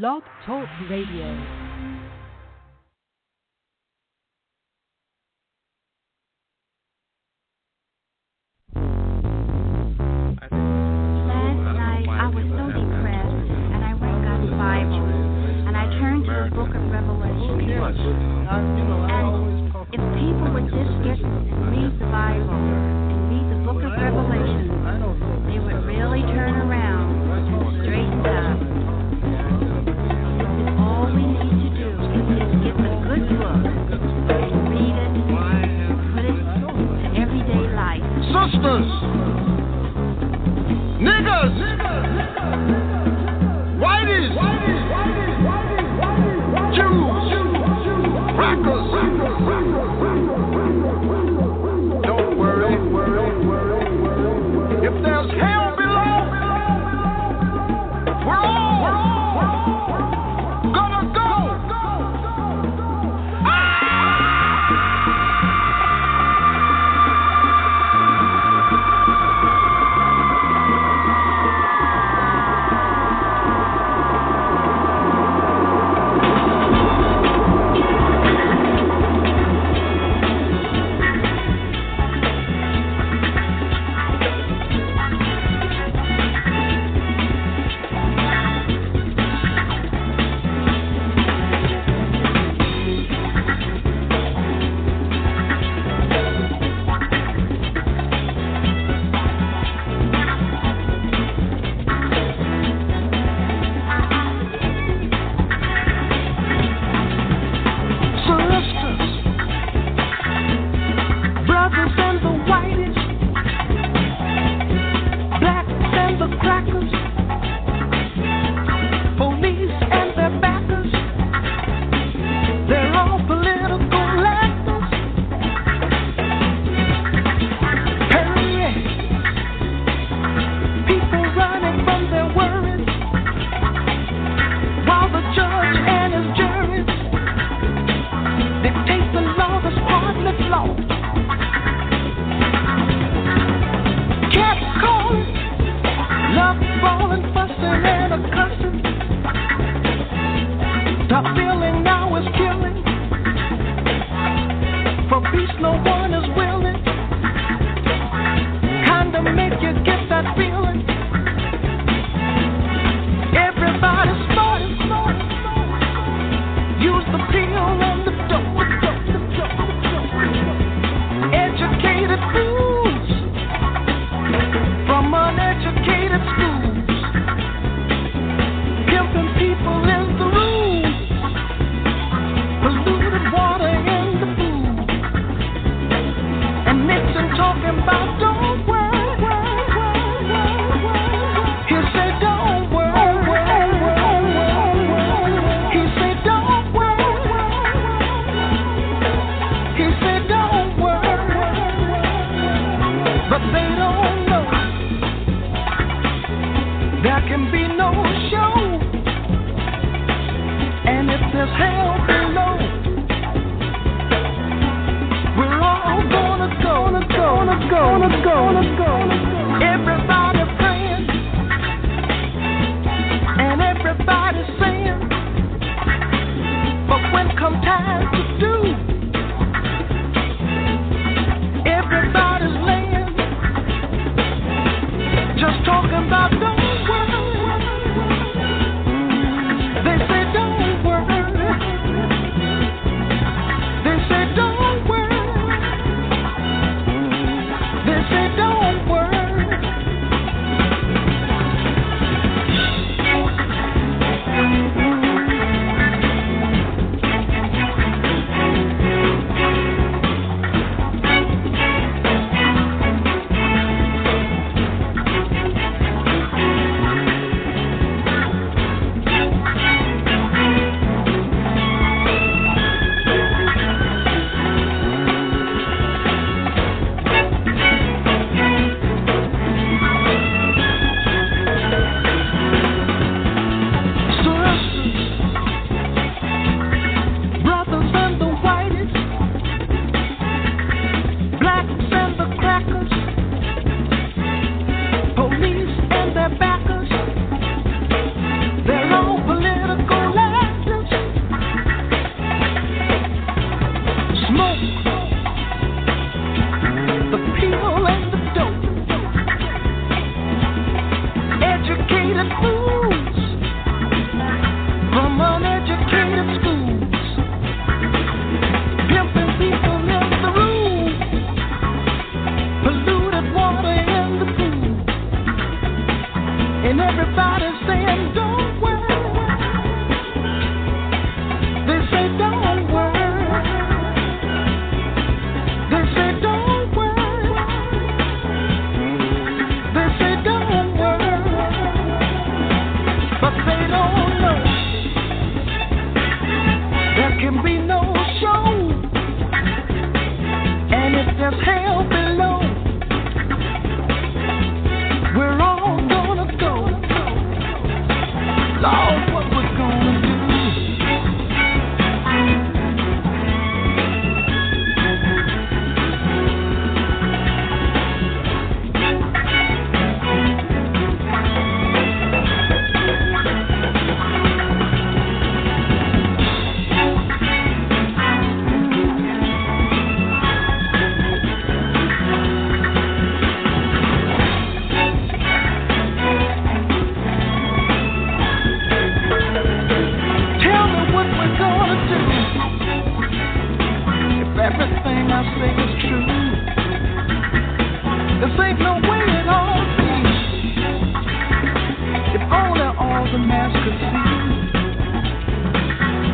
Blog Talk Radio.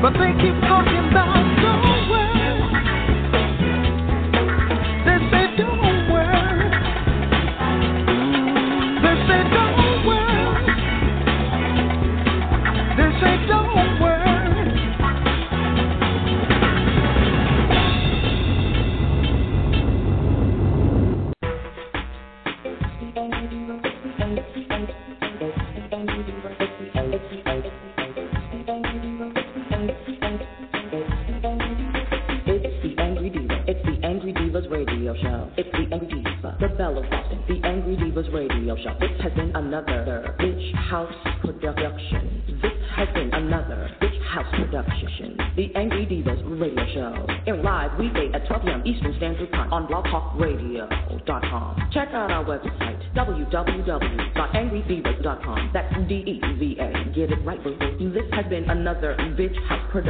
But they keep talking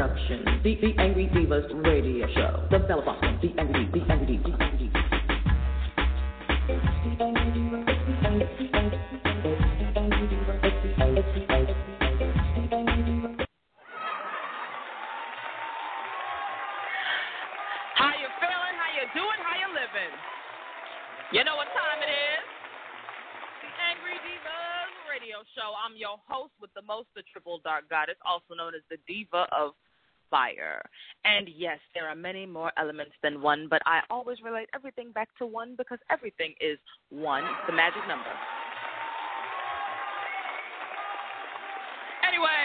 production. The, the one, but I always relate everything back to one because everything is one, the magic number. Anyway,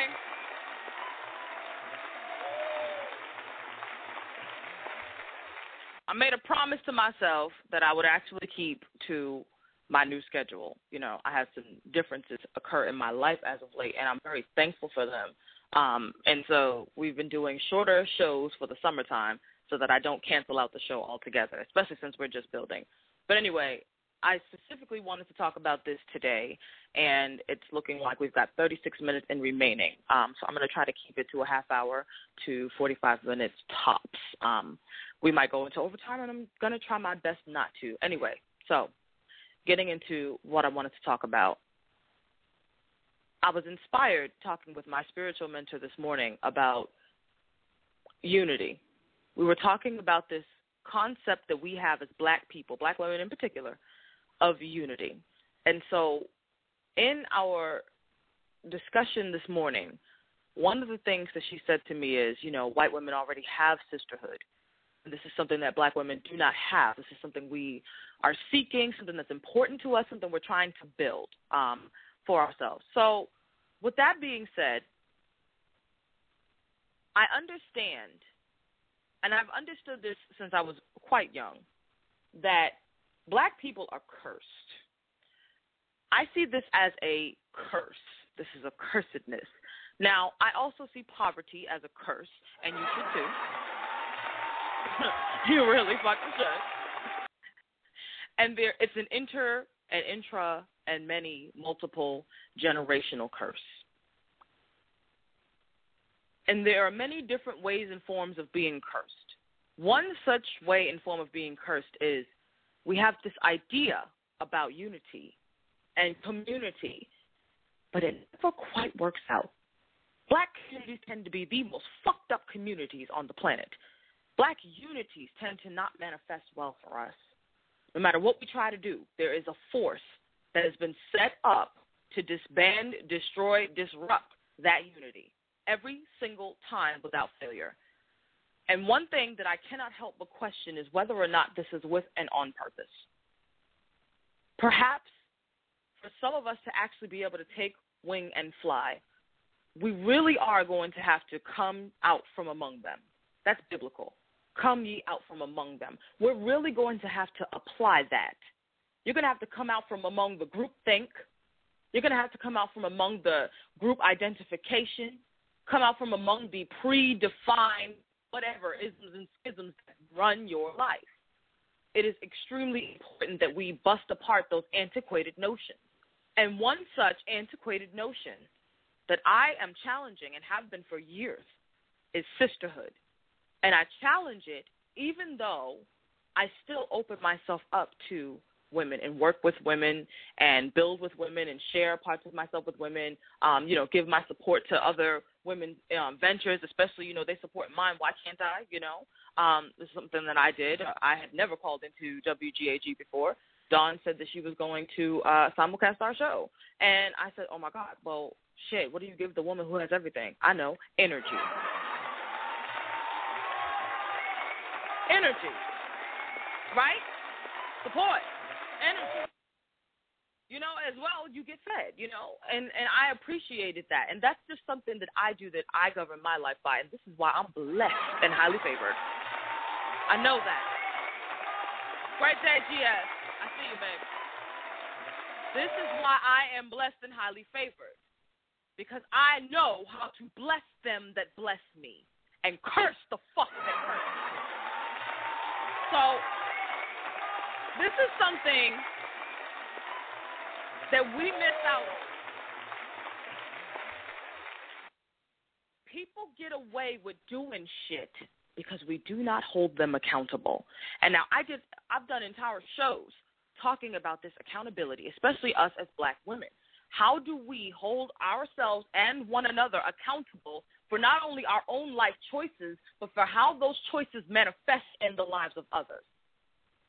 I made a promise to myself that I would actually keep to my new schedule. You know, I had some differences occur in my life as of late, and I'm very thankful for them. Um, and so we've been doing shorter shows for the summertime so that I don't cancel out the show altogether, especially since we're just building. But anyway, I specifically wanted to talk about this today, and it's looking like we've got 36 minutes in remaining. Um, so I'm going to try to keep it to a half hour to 45 minutes tops. Um, we might go into overtime, and I'm going to try my best not to. Anyway, so getting into what I wanted to talk about. I was inspired talking with my spiritual mentor this morning about unity. We were talking about this concept that we have as black people, black women in particular, of unity. And so in our discussion this morning, one of the things that she said to me is, you know, white women already have sisterhood. This is something that black women do not have. This is something we are seeking, something that's important to us, something we're trying to build um, for ourselves. So, with that being said, I understand, and I've understood this since I was quite young, that black people are cursed. I see this as a curse. This is a cursedness. Now, I also see poverty as a curse, and you should too. you really fucking should. And there, it's an inter, an intra, and many multiple generational curse. And there are many different ways and forms of being cursed. One such way and form of being cursed is we have this idea about unity and community, but it never quite works out. Black communities tend to be the most fucked up communities on the planet. Black unities tend to not manifest well for us. No matter what we try to do, there is a force that has been set up to disband, destroy, disrupt that unity every single time without failure. And one thing that I cannot help but question is whether or not this is with and on purpose. Perhaps for some of us to actually be able to take wing and fly, we really are going to have to come out from among them. That's biblical. Come ye out from among them. We're really going to have to apply that. You're going to have to come out from among the group think. You're going to have to come out from among the group identification, come out from among the predefined whatever isms and schisms that run your life. It is extremely important that we bust apart those antiquated notions. And one such antiquated notion that I am challenging and have been for years is sisterhood. And I challenge it even though I still open myself up to women and work with women and build with women and share parts of myself with women. Um, you know, give my support to other women um, ventures, especially you know they support mine. Why can't I? You know, um, this is something that I did. I had never called into WGAG before. Dawn said that she was going to uh, simulcast our show, and I said, "Oh my God, well, shit. What do you give the woman who has everything? I know energy." Energy, right? Support energy. You know, as well, you get fed. You know, and and I appreciated that, and that's just something that I do that I govern my life by, and this is why I'm blessed and highly favored. I know that. Great day, GS. I see you, baby. This is why I am blessed and highly favored. Because I know how to bless them that bless me and curse the fuck that curse me. So this is something that we miss out on. People get away with doing shit because we do not hold them accountable. And now I did I've done entire shows talking about this accountability, especially us as black women. How do we hold ourselves and one another accountable for not only our own life choices, but for how those choices manifest in the lives of others?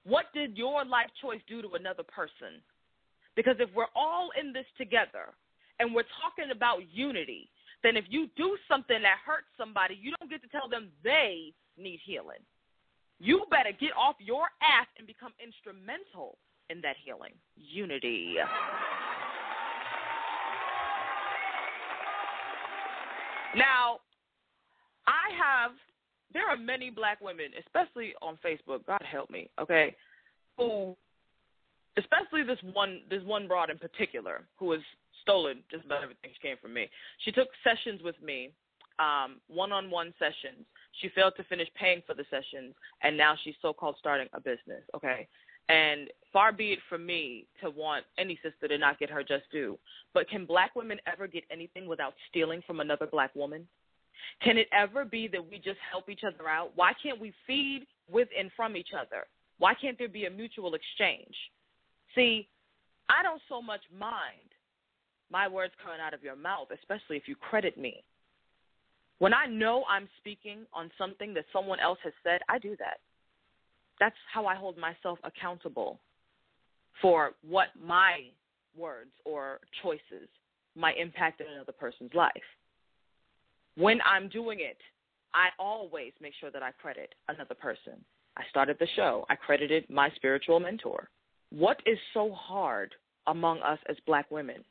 What did your life choice do to another person? Because if we're all in this together and we're talking about unity, then if you do something that hurts somebody, you don't get to tell them they need healing. You better get off your ass and become instrumental in that healing. Unity. Now, I have there are many black women, especially on Facebook, God help me, okay, who especially this one this one broad in particular who has stolen just about everything she came from me. She took sessions with me, um, one on one sessions. She failed to finish paying for the sessions and now she's so called starting a business, okay? And far be it from me to want any sister to not get her just due. But can black women ever get anything without stealing from another black woman? Can it ever be that we just help each other out? Why can't we feed with and from each other? Why can't there be a mutual exchange? See, I don't so much mind my words coming out of your mouth, especially if you credit me. When I know I'm speaking on something that someone else has said, I do that. That's how I hold myself accountable for what my words or choices might impact in another person's life. When I'm doing it, I always make sure that I credit another person. I started the show, I credited my spiritual mentor. What is so hard among us as black women?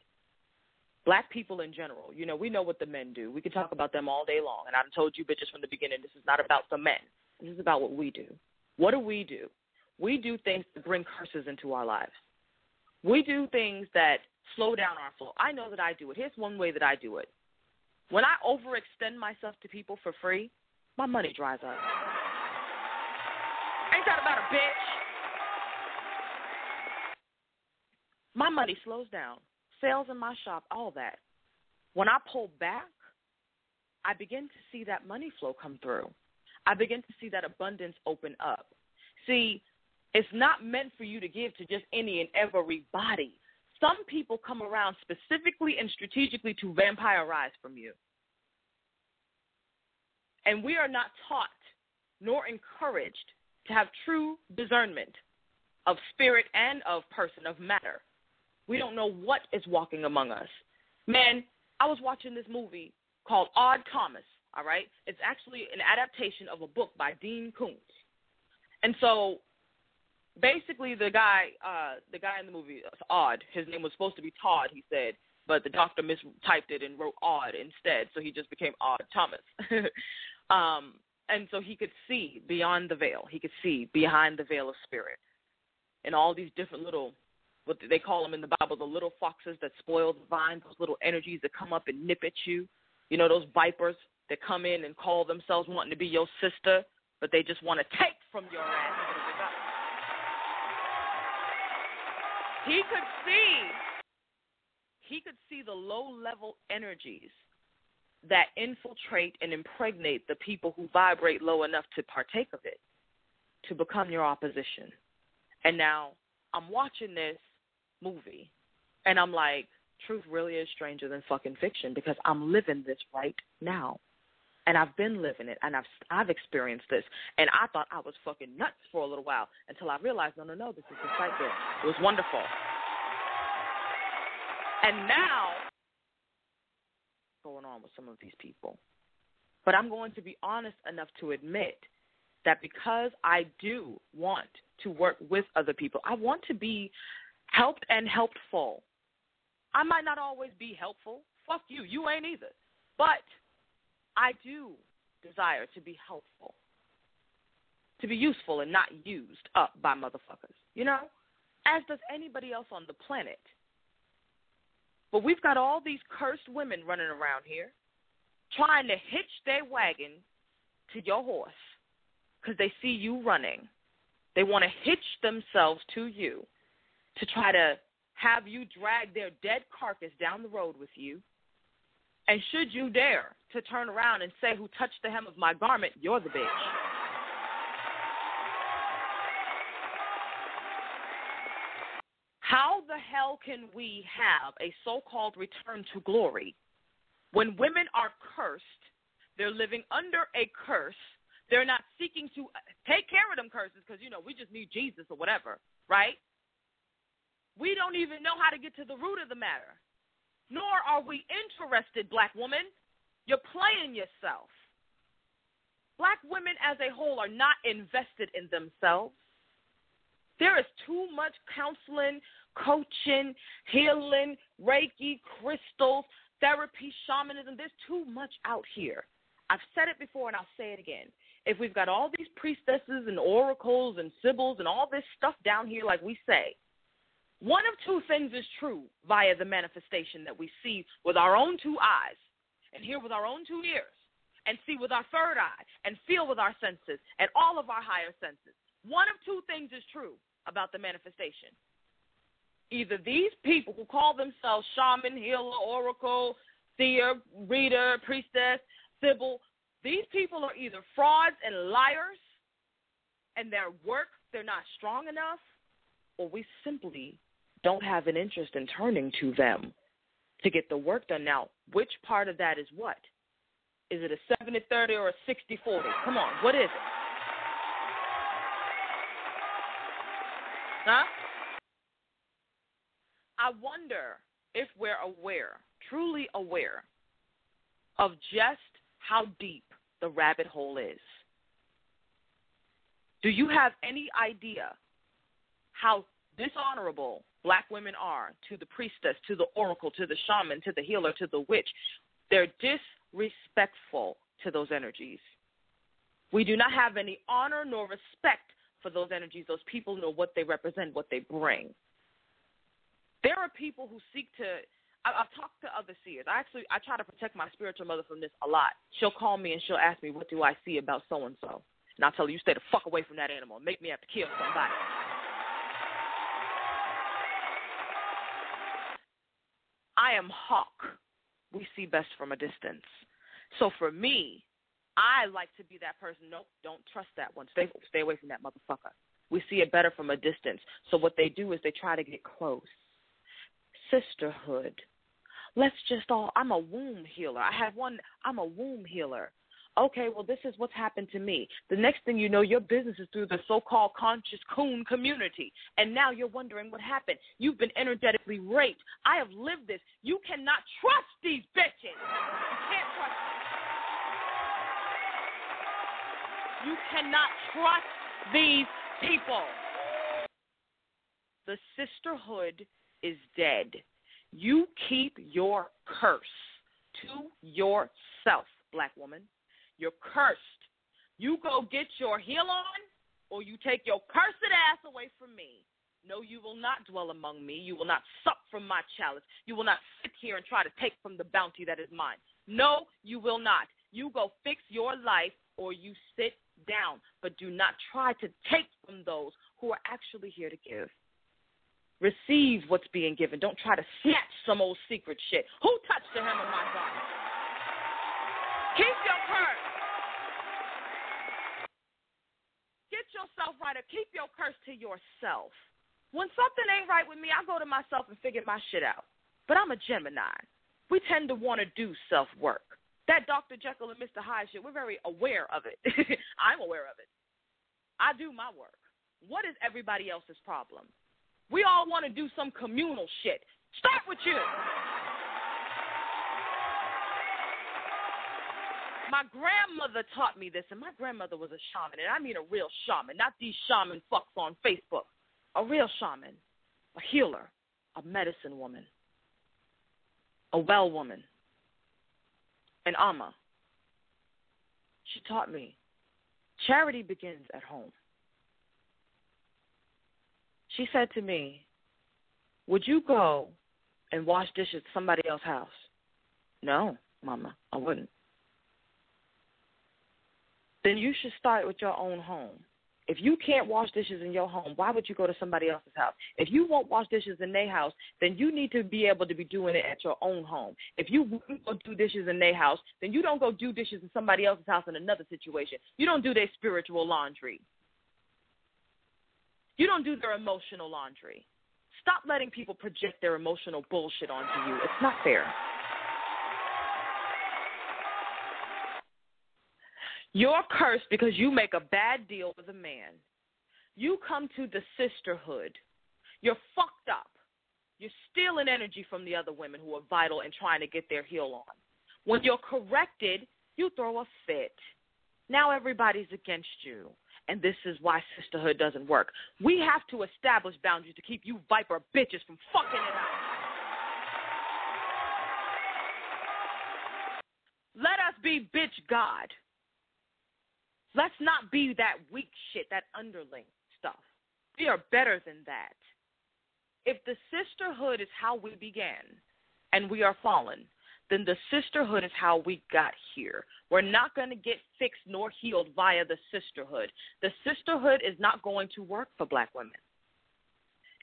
Black people in general, you know, we know what the men do. We can talk about them all day long. And I've told you bitches from the beginning, this is not about the men. This is about what we do. What do we do? We do things that bring curses into our lives. We do things that slow down our flow. I know that I do it. Here's one way that I do it. When I overextend myself to people for free, my money dries up. Ain't that about a bitch? My money slows down. Sales in my shop, all that. When I pull back, I begin to see that money flow come through. I begin to see that abundance open up. See, it's not meant for you to give to just any and everybody. Some people come around specifically and strategically to vampirize from you. And we are not taught nor encouraged to have true discernment of spirit and of person, of matter. We don't know what is walking among us. Man, I was watching this movie called Odd Thomas all right? It's actually an adaptation of a book by Dean Koontz. And so basically the guy uh the guy in the movie Odd, his name was supposed to be todd he said but the doctor mistyped it and wrote odd instead so he just became odd thomas um and so he could see beyond the veil he could see behind the veil of spirit and all these different little what they call them in the bible the little foxes that spoil the vine those little energies that come up and nip at you you know those vipers that come in and call themselves wanting to be your sister, but they just want to take from your ass. He could see he could see the low level energies that infiltrate and impregnate the people who vibrate low enough to partake of it. to become your opposition. And now I'm watching this movie and I'm like, truth really is stranger than fucking fiction because I'm living this right now. And I've been living it and I've I've experienced this. And I thought I was fucking nuts for a little while until I realized no no no, this is the cycle. It was wonderful. And now going on with some of these people. But I'm going to be honest enough to admit that because I do want to work with other people, I want to be helped and helpful. I might not always be helpful. Fuck you. You ain't either. But I do desire to be helpful, to be useful and not used up by motherfuckers, you know? As does anybody else on the planet. But we've got all these cursed women running around here trying to hitch their wagon to your horse because they see you running. They want to hitch themselves to you to try to have you drag their dead carcass down the road with you. And should you dare to turn around and say, Who touched the hem of my garment, you're the bitch. How the hell can we have a so called return to glory when women are cursed? They're living under a curse. They're not seeking to take care of them curses because, you know, we just need Jesus or whatever, right? We don't even know how to get to the root of the matter. Nor are we interested, black woman. You're playing yourself. Black women as a whole are not invested in themselves. There is too much counseling, coaching, healing, Reiki, crystals, therapy, shamanism. There's too much out here. I've said it before and I'll say it again. If we've got all these priestesses and oracles and sibyls and all this stuff down here, like we say, one of two things is true via the manifestation that we see with our own two eyes and hear with our own two ears and see with our third eye and feel with our senses and all of our higher senses. One of two things is true about the manifestation. Either these people who call themselves shaman, healer, oracle, seer, reader, priestess, sibyl, these people are either frauds and liars and their work, they're not strong enough, or we simply don't have an interest in turning to them to get the work done. Now, which part of that is what? Is it a 70 30 or a 60 40? Come on, what is it? Huh? I wonder if we're aware, truly aware, of just how deep the rabbit hole is. Do you have any idea how dishonorable black women are to the priestess, to the oracle, to the shaman, to the healer, to the witch? They're disrespectful to those energies. We do not have any honor nor respect for those energies, those people know what they represent, what they bring. There are people who seek to. I've talked to other seers. I actually I try to protect my spiritual mother from this a lot. She'll call me and she'll ask me, "What do I see about so and so?" And I'll tell her, "You stay the fuck away from that animal. Make me have to kill somebody." I am hawk. We see best from a distance. So for me, I like to be that person. Nope, don't trust that one. Stay stay away from that motherfucker. We see it better from a distance. So what they do is they try to get close. Sisterhood. Let's just all I'm a womb healer. I have one I'm a womb healer. Okay, well this is what's happened to me. The next thing you know, your business is through the so called conscious coon community. And now you're wondering what happened. You've been energetically raped. I have lived this. You cannot trust these bitches. You can't trust them. You cannot trust these people. The sisterhood is dead. You keep your curse to yourself, black woman. You're cursed. You go get your heal on, or you take your cursed ass away from me. No, you will not dwell among me. You will not sup from my chalice. You will not sit here and try to take from the bounty that is mine. No, you will not. You go fix your life or you sit down, but do not try to take from those who are actually here to give. Receive what's being given. Don't try to snatch some old secret shit. Who touched the hem of my garment? Keep your purse. Get yourself try to keep your curse to yourself. When something ain't right with me, I go to myself and figure my shit out. But I'm a Gemini. We tend to want to do self work. That Dr. Jekyll and Mr. Hyde shit, we're very aware of it. I'm aware of it. I do my work. What is everybody else's problem? We all want to do some communal shit. Start with you. My grandmother taught me this, and my grandmother was a shaman, and I mean a real shaman, not these shaman fucks on Facebook. A real shaman, a healer, a medicine woman, a well woman, an ama. She taught me charity begins at home. She said to me, Would you go and wash dishes at somebody else's house? No, Mama, I wouldn't then you should start with your own home. If you can't wash dishes in your home, why would you go to somebody else's house? If you won't wash dishes in their house, then you need to be able to be doing it at your own home. If you won't go do dishes in their house, then you don't go do dishes in somebody else's house in another situation. You don't do their spiritual laundry. You don't do their emotional laundry. Stop letting people project their emotional bullshit onto you. It's not fair. You're cursed because you make a bad deal with a man. You come to the sisterhood. You're fucked up. You're stealing energy from the other women who are vital and trying to get their heal on. When you're corrected, you throw a fit. Now everybody's against you. And this is why sisterhood doesn't work. We have to establish boundaries to keep you viper bitches from fucking it up. Let us be bitch God. Let's not be that weak shit, that underling stuff. We are better than that. If the sisterhood is how we began and we are fallen, then the sisterhood is how we got here. We're not going to get fixed nor healed via the sisterhood. The sisterhood is not going to work for black women.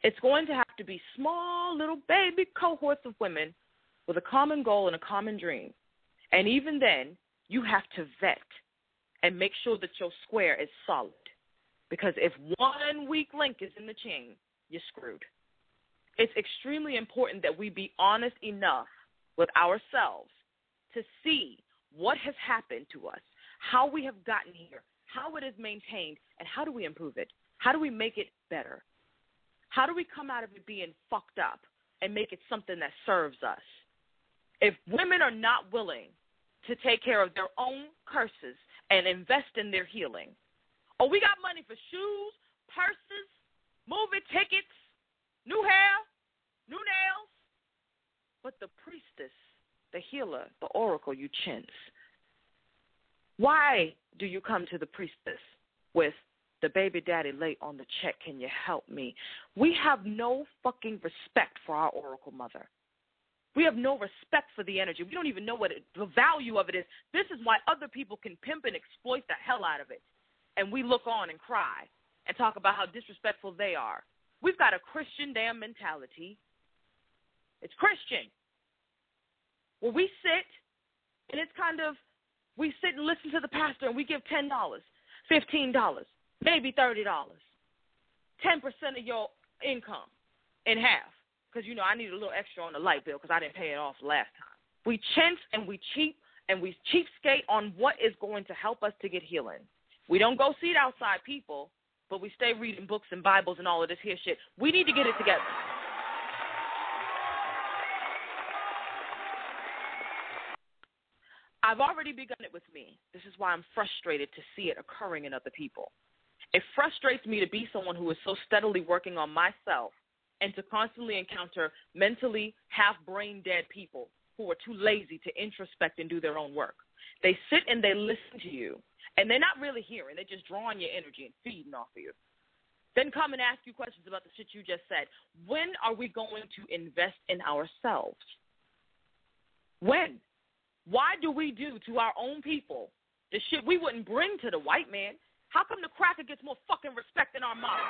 It's going to have to be small, little baby cohorts of women with a common goal and a common dream. And even then, you have to vet and make sure that your square is solid. Because if one weak link is in the chain, you're screwed. It's extremely important that we be honest enough with ourselves to see what has happened to us, how we have gotten here, how it is maintained, and how do we improve it? How do we make it better? How do we come out of it being fucked up and make it something that serves us? If women are not willing to take care of their own curses and invest in their healing. Oh, we got money for shoes, purses, movie tickets, new hair, new nails. But the priestess, the healer, the oracle, you chintz. Why do you come to the priestess with the baby daddy late on the check? Can you help me? We have no fucking respect for our oracle mother. We have no respect for the energy. We don't even know what it, the value of it is. This is why other people can pimp and exploit the hell out of it. And we look on and cry and talk about how disrespectful they are. We've got a Christian damn mentality. It's Christian. Where we sit and it's kind of, we sit and listen to the pastor and we give $10, $15, maybe $30, 10% of your income in half because you know I need a little extra on the light bill because I didn't pay it off last time. We chintz and we cheap and we cheapskate on what is going to help us to get healing. We don't go see it outside people, but we stay reading books and Bibles and all of this here shit. We need to get it together. I've already begun it with me. This is why I'm frustrated to see it occurring in other people. It frustrates me to be someone who is so steadily working on myself and to constantly encounter mentally half brain dead people who are too lazy to introspect and do their own work. They sit and they listen to you, and they're not really hearing, they're just drawing your energy and feeding off of you. Then come and ask you questions about the shit you just said. When are we going to invest in ourselves? When? Why do we do to our own people the shit we wouldn't bring to the white man? How come the cracker gets more fucking respect than our mom?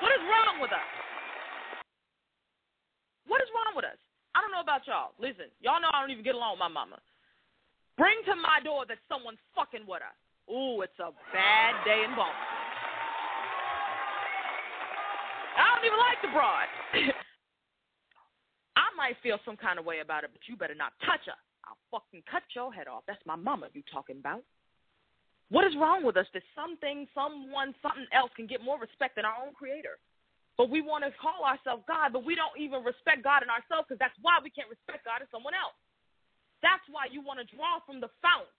What is wrong with us? What is wrong with us? I don't know about y'all. Listen, y'all know I don't even get along with my mama. bring to my door that someone's fucking with her. Ooh, it's a bad day in Boston. I don't even like the broad. I might feel some kind of way about it, but you better not touch her. I'll fucking cut your head off. That's my mama you talking about. What is wrong with us that something, someone, something else can get more respect than our own creator? But we want to call ourselves God, but we don't even respect God in ourselves because that's why we can't respect God in someone else. That's why you want to draw from the fount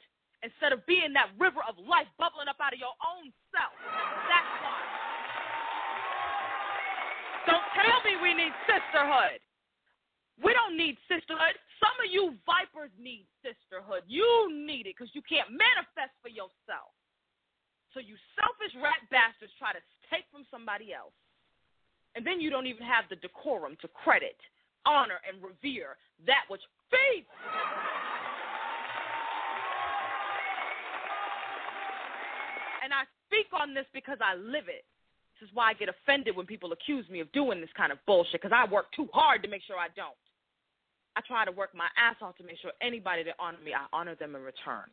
instead of being that river of life bubbling up out of your own self. That's why. Don't tell me we need sisterhood. We don't need sisterhood. Some of you vipers need sisterhood. You need it because you can't manifest for yourself. So you selfish rat bastards try to take from somebody else. And then you don't even have the decorum to credit, honor, and revere that which feeds. And I speak on this because I live it. This is why I get offended when people accuse me of doing this kind of bullshit because I work too hard to make sure I don't. I try to work my ass off to make sure anybody that honor me, I honor them in return.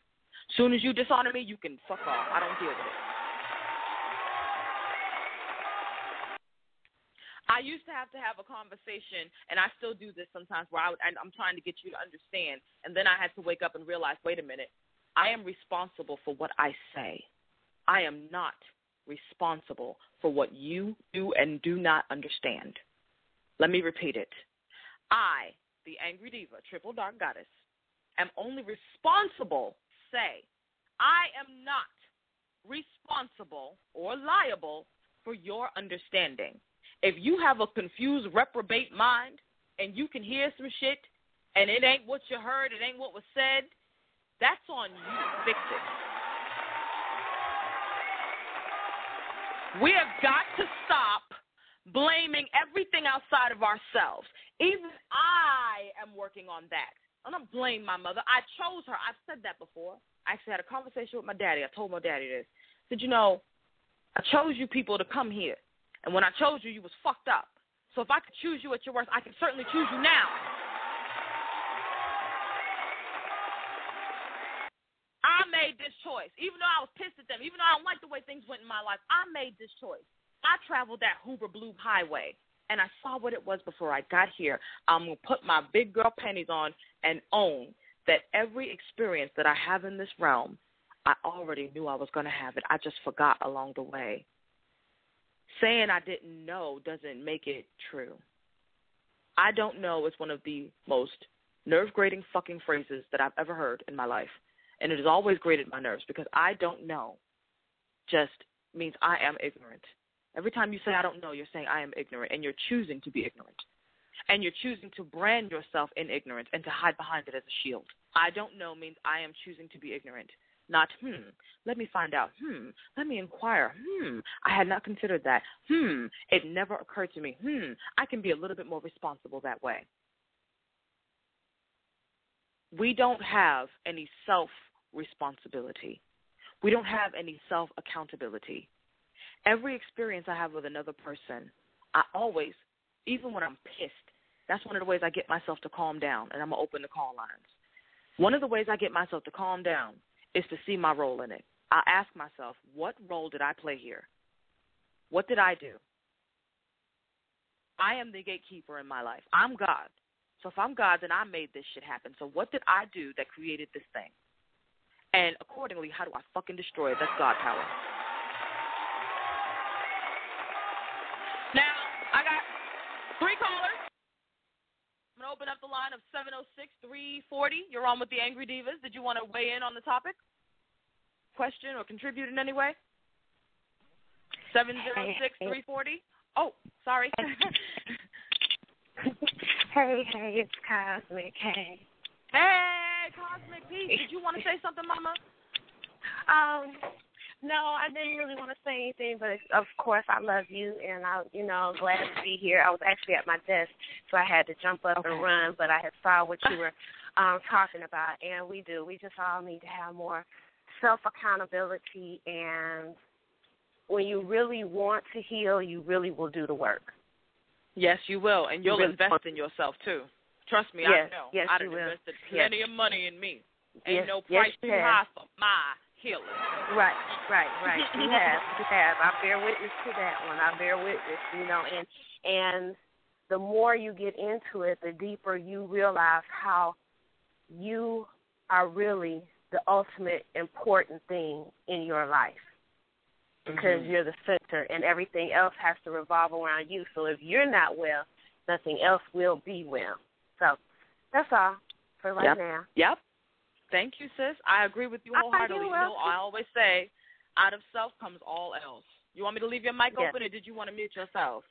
Soon as you dishonor me, you can fuck off. I don't deal with it. I used to have to have a conversation, and I still do this sometimes, where I would, I'm trying to get you to understand, and then I had to wake up and realize, wait a minute, I am responsible for what I say. I am not responsible for what you do and do not understand. Let me repeat it. I, the angry diva, triple dark goddess, am only responsible, say, I am not responsible or liable for your understanding. If you have a confused, reprobate mind and you can hear some shit and it ain't what you heard, it ain't what was said, that's on you. Fix it. We have got to stop blaming everything outside of ourselves. Even I am working on that. I'm not blaming my mother. I chose her. I've said that before. I actually had a conversation with my daddy. I told my daddy this. I said, you know, I chose you people to come here. And when I chose you, you was fucked up. So if I could choose you at your worst, I can certainly choose you now. I made this choice. Even though I was pissed at them, even though I don't like the way things went in my life, I made this choice. I traveled that Hoover Blue Highway and I saw what it was before I got here. I'm going to put my big girl panties on and own that every experience that I have in this realm, I already knew I was going to have it. I just forgot along the way. Saying I didn't know doesn't make it true. I don't know is one of the most nerve grating fucking phrases that I've ever heard in my life and it has always grated my nerves because I don't know just means I am ignorant. Every time you say I don't know, you're saying I am ignorant, and you're choosing to be ignorant. And you're choosing to brand yourself in ignorance and to hide behind it as a shield. I don't know means I am choosing to be ignorant. Not, hmm, let me find out. Hmm, let me inquire. Hmm, I had not considered that. Hmm, it never occurred to me. Hmm, I can be a little bit more responsible that way. We don't have any self responsibility. We don't have any self accountability. Every experience I have with another person, I always, even when I'm pissed, that's one of the ways I get myself to calm down, and I'm going to open the call lines. One of the ways I get myself to calm down is to see my role in it. I ask myself, what role did I play here? What did I do? I am the gatekeeper in my life. I'm God. So if I'm God, then I made this shit happen. So what did I do that created this thing? And accordingly, how do I fucking destroy it? That's God power. Open up the line of 706 340. You're on with the Angry Divas. Did you want to weigh in on the topic? Question or contribute in any way? 706 340. Oh, sorry. hey, hey, it's Cosmic. Hey. Hey, Cosmic Peace. Did you want to say something, Mama? Um, no, I didn't really want to say anything, but of course I love you, and I, you know, glad to be here. I was actually at my desk, so I had to jump up okay. and run, but I had saw what you were um talking about, and we do. We just all need to have more self accountability, and when you really want to heal, you really will do the work. Yes, you will, and you'll really invest in yourself too. Trust me, yes, I know. Yes, I've you will. invested plenty yes. of money in me. Ain't yes, no yes, price you too high for my healing. Right, right, right. You have, you have. I bear witness to that one. I bear witness, you know, and and the more you get into it, the deeper you realize how you are really the ultimate important thing in your life because Mhm. you're the center and everything else has to revolve around you. So if you're not well, nothing else will be well. So that's all for right Yep. now. Yep. Thank you, sis. I agree with you wholeheartedly. You know. I always say, out of self comes all else. You want me to leave your mic Yes. open, or did you want to mute yourself?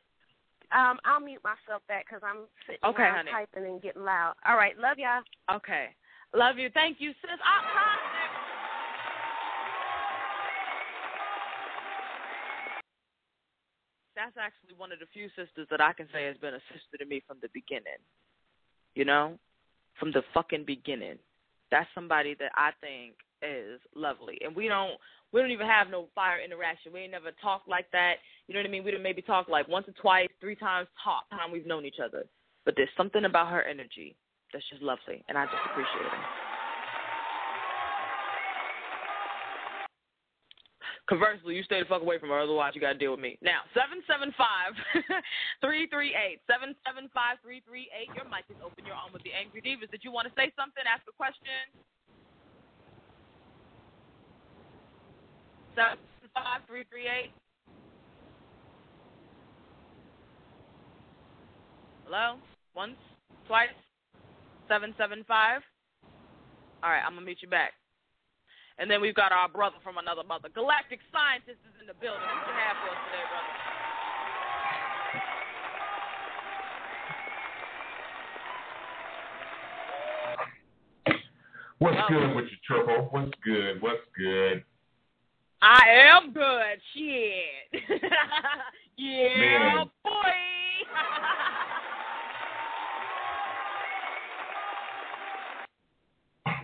Um, I'll mute myself back because I'm sitting Okay, honey. typing and getting loud. All right, love y'all. Okay. Love you. Thank you, sis. I'm That's actually one of the few sisters that I can say has been a sister to me from the beginning. You know? From the fucking beginning. That's somebody that I think is lovely. And we don't we don't even have no fire interaction. We ain't never talked like that. You know what I mean? We done maybe talk like once or twice, three times top time we've known each other. But there's something about her energy that's just lovely and I just appreciate her. Conversely, you stay the fuck away from her, otherwise you gotta deal with me. Now, seven seven five three three eight seven seven five three three eight. Your mic is open. You're on with the Angry Divas. Did you want to say something? Ask a question. Seven five three three eight. Hello. Once, twice. Seven seven five. All right, I'm gonna meet you back. And then we've got our brother from another mother. Galactic Scientist is in the building. What you have for us today, brother? What's Well- good with you, Triple? What's good? What's good? I am good. Shit. yeah, Man. boy.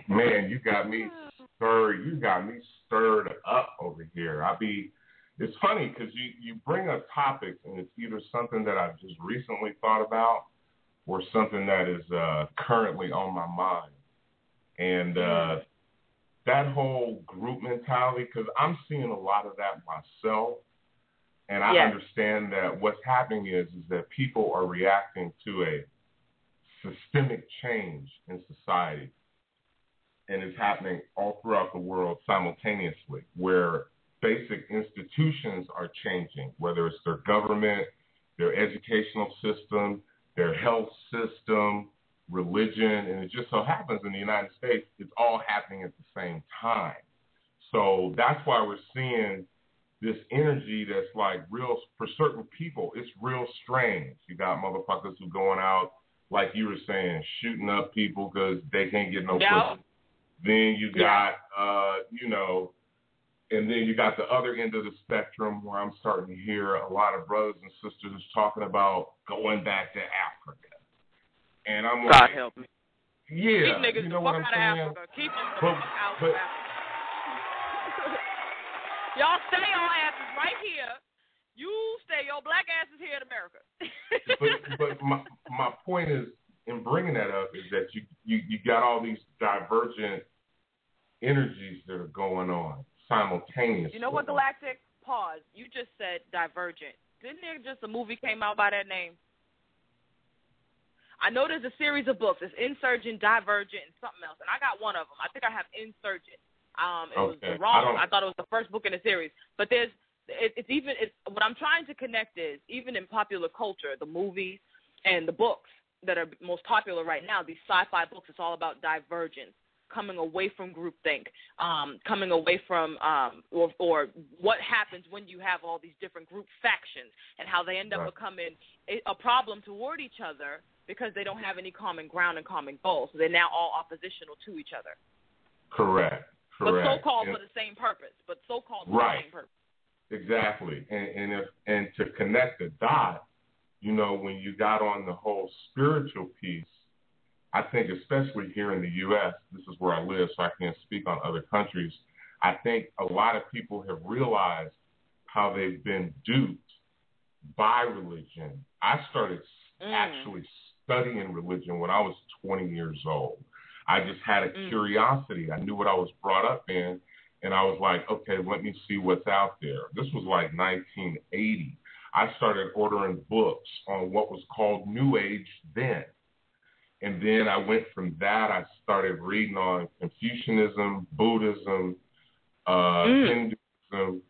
Man, you got me stirred. You got me stirred up over here. I be. It's funny because you you bring up topics and it's either something that I've just recently thought about or something that is uh, currently on my mind. And uh, that whole group mentality, because I'm seeing a lot of that myself. And I Yes. understand that what's happening is is that people are reacting to a systemic change in society. And it's happening all throughout the world simultaneously, where basic institutions are changing, whether it's their government, their educational system, their health system, religion, and it just so happens in the United States, it's all happening at the same time. So that's why we're seeing this energy that's like real for certain people. It's real strange. You got motherfuckers who going out like you were saying, shooting up people because they can't get no Yep. pussy. Then you got, uh, you know, and then you got the other end of the spectrum where I'm starting to hear a lot of brothers and sisters talking about going back to Africa. And I'm God like, help me. yeah, Keep niggas you know the what fuck out saying? of Africa. Keep them the But- fuck out but- of Africa. Y'all stay your asses right here. You stay your black asses here in America. but but my my point is in bringing that up is that you you you got all these divergent energies that are going on simultaneously. You know what, Galactic? Pause. You just said Divergent. Didn't there just a movie came out by that name? I know there's a series of books. It's Insurgent, Divergent, and something else. And I got one of them. I think I have Insurgent. Um, it was Okay. the wrong I I thought it was the first book in the series. But there's, it, it's even, it's, what I'm trying to connect is, even in popular culture, the movies and the books that are most popular right now, these sci-fi books, it's all about divergence coming away from groupthink, um, coming away from um, or, or what happens when you have all these different group factions and how they end up Right. becoming a, problem toward each other because they don't have any common ground and common goals. So they're now all oppositional to each other, Correct. Correct. but so-called And- for the same purpose. But so-called for the same purpose. Exactly. And and if and to connect the dot, you know, when you got on the whole spiritual piece, I think especially here in the US, this is where I live, so I can't speak on other countries. I think a lot of people have realized how they've been duped by religion. I started Mm. actually studying religion when I was 20 years old. I just had a Mm. curiosity. I knew what I was brought up in, and I was like, okay, let me see what's out there. This was like 1980. I started ordering books on what was called New Age then. And then I went from that, I started reading on Confucianism, Buddhism, uh, Mm. Hinduism.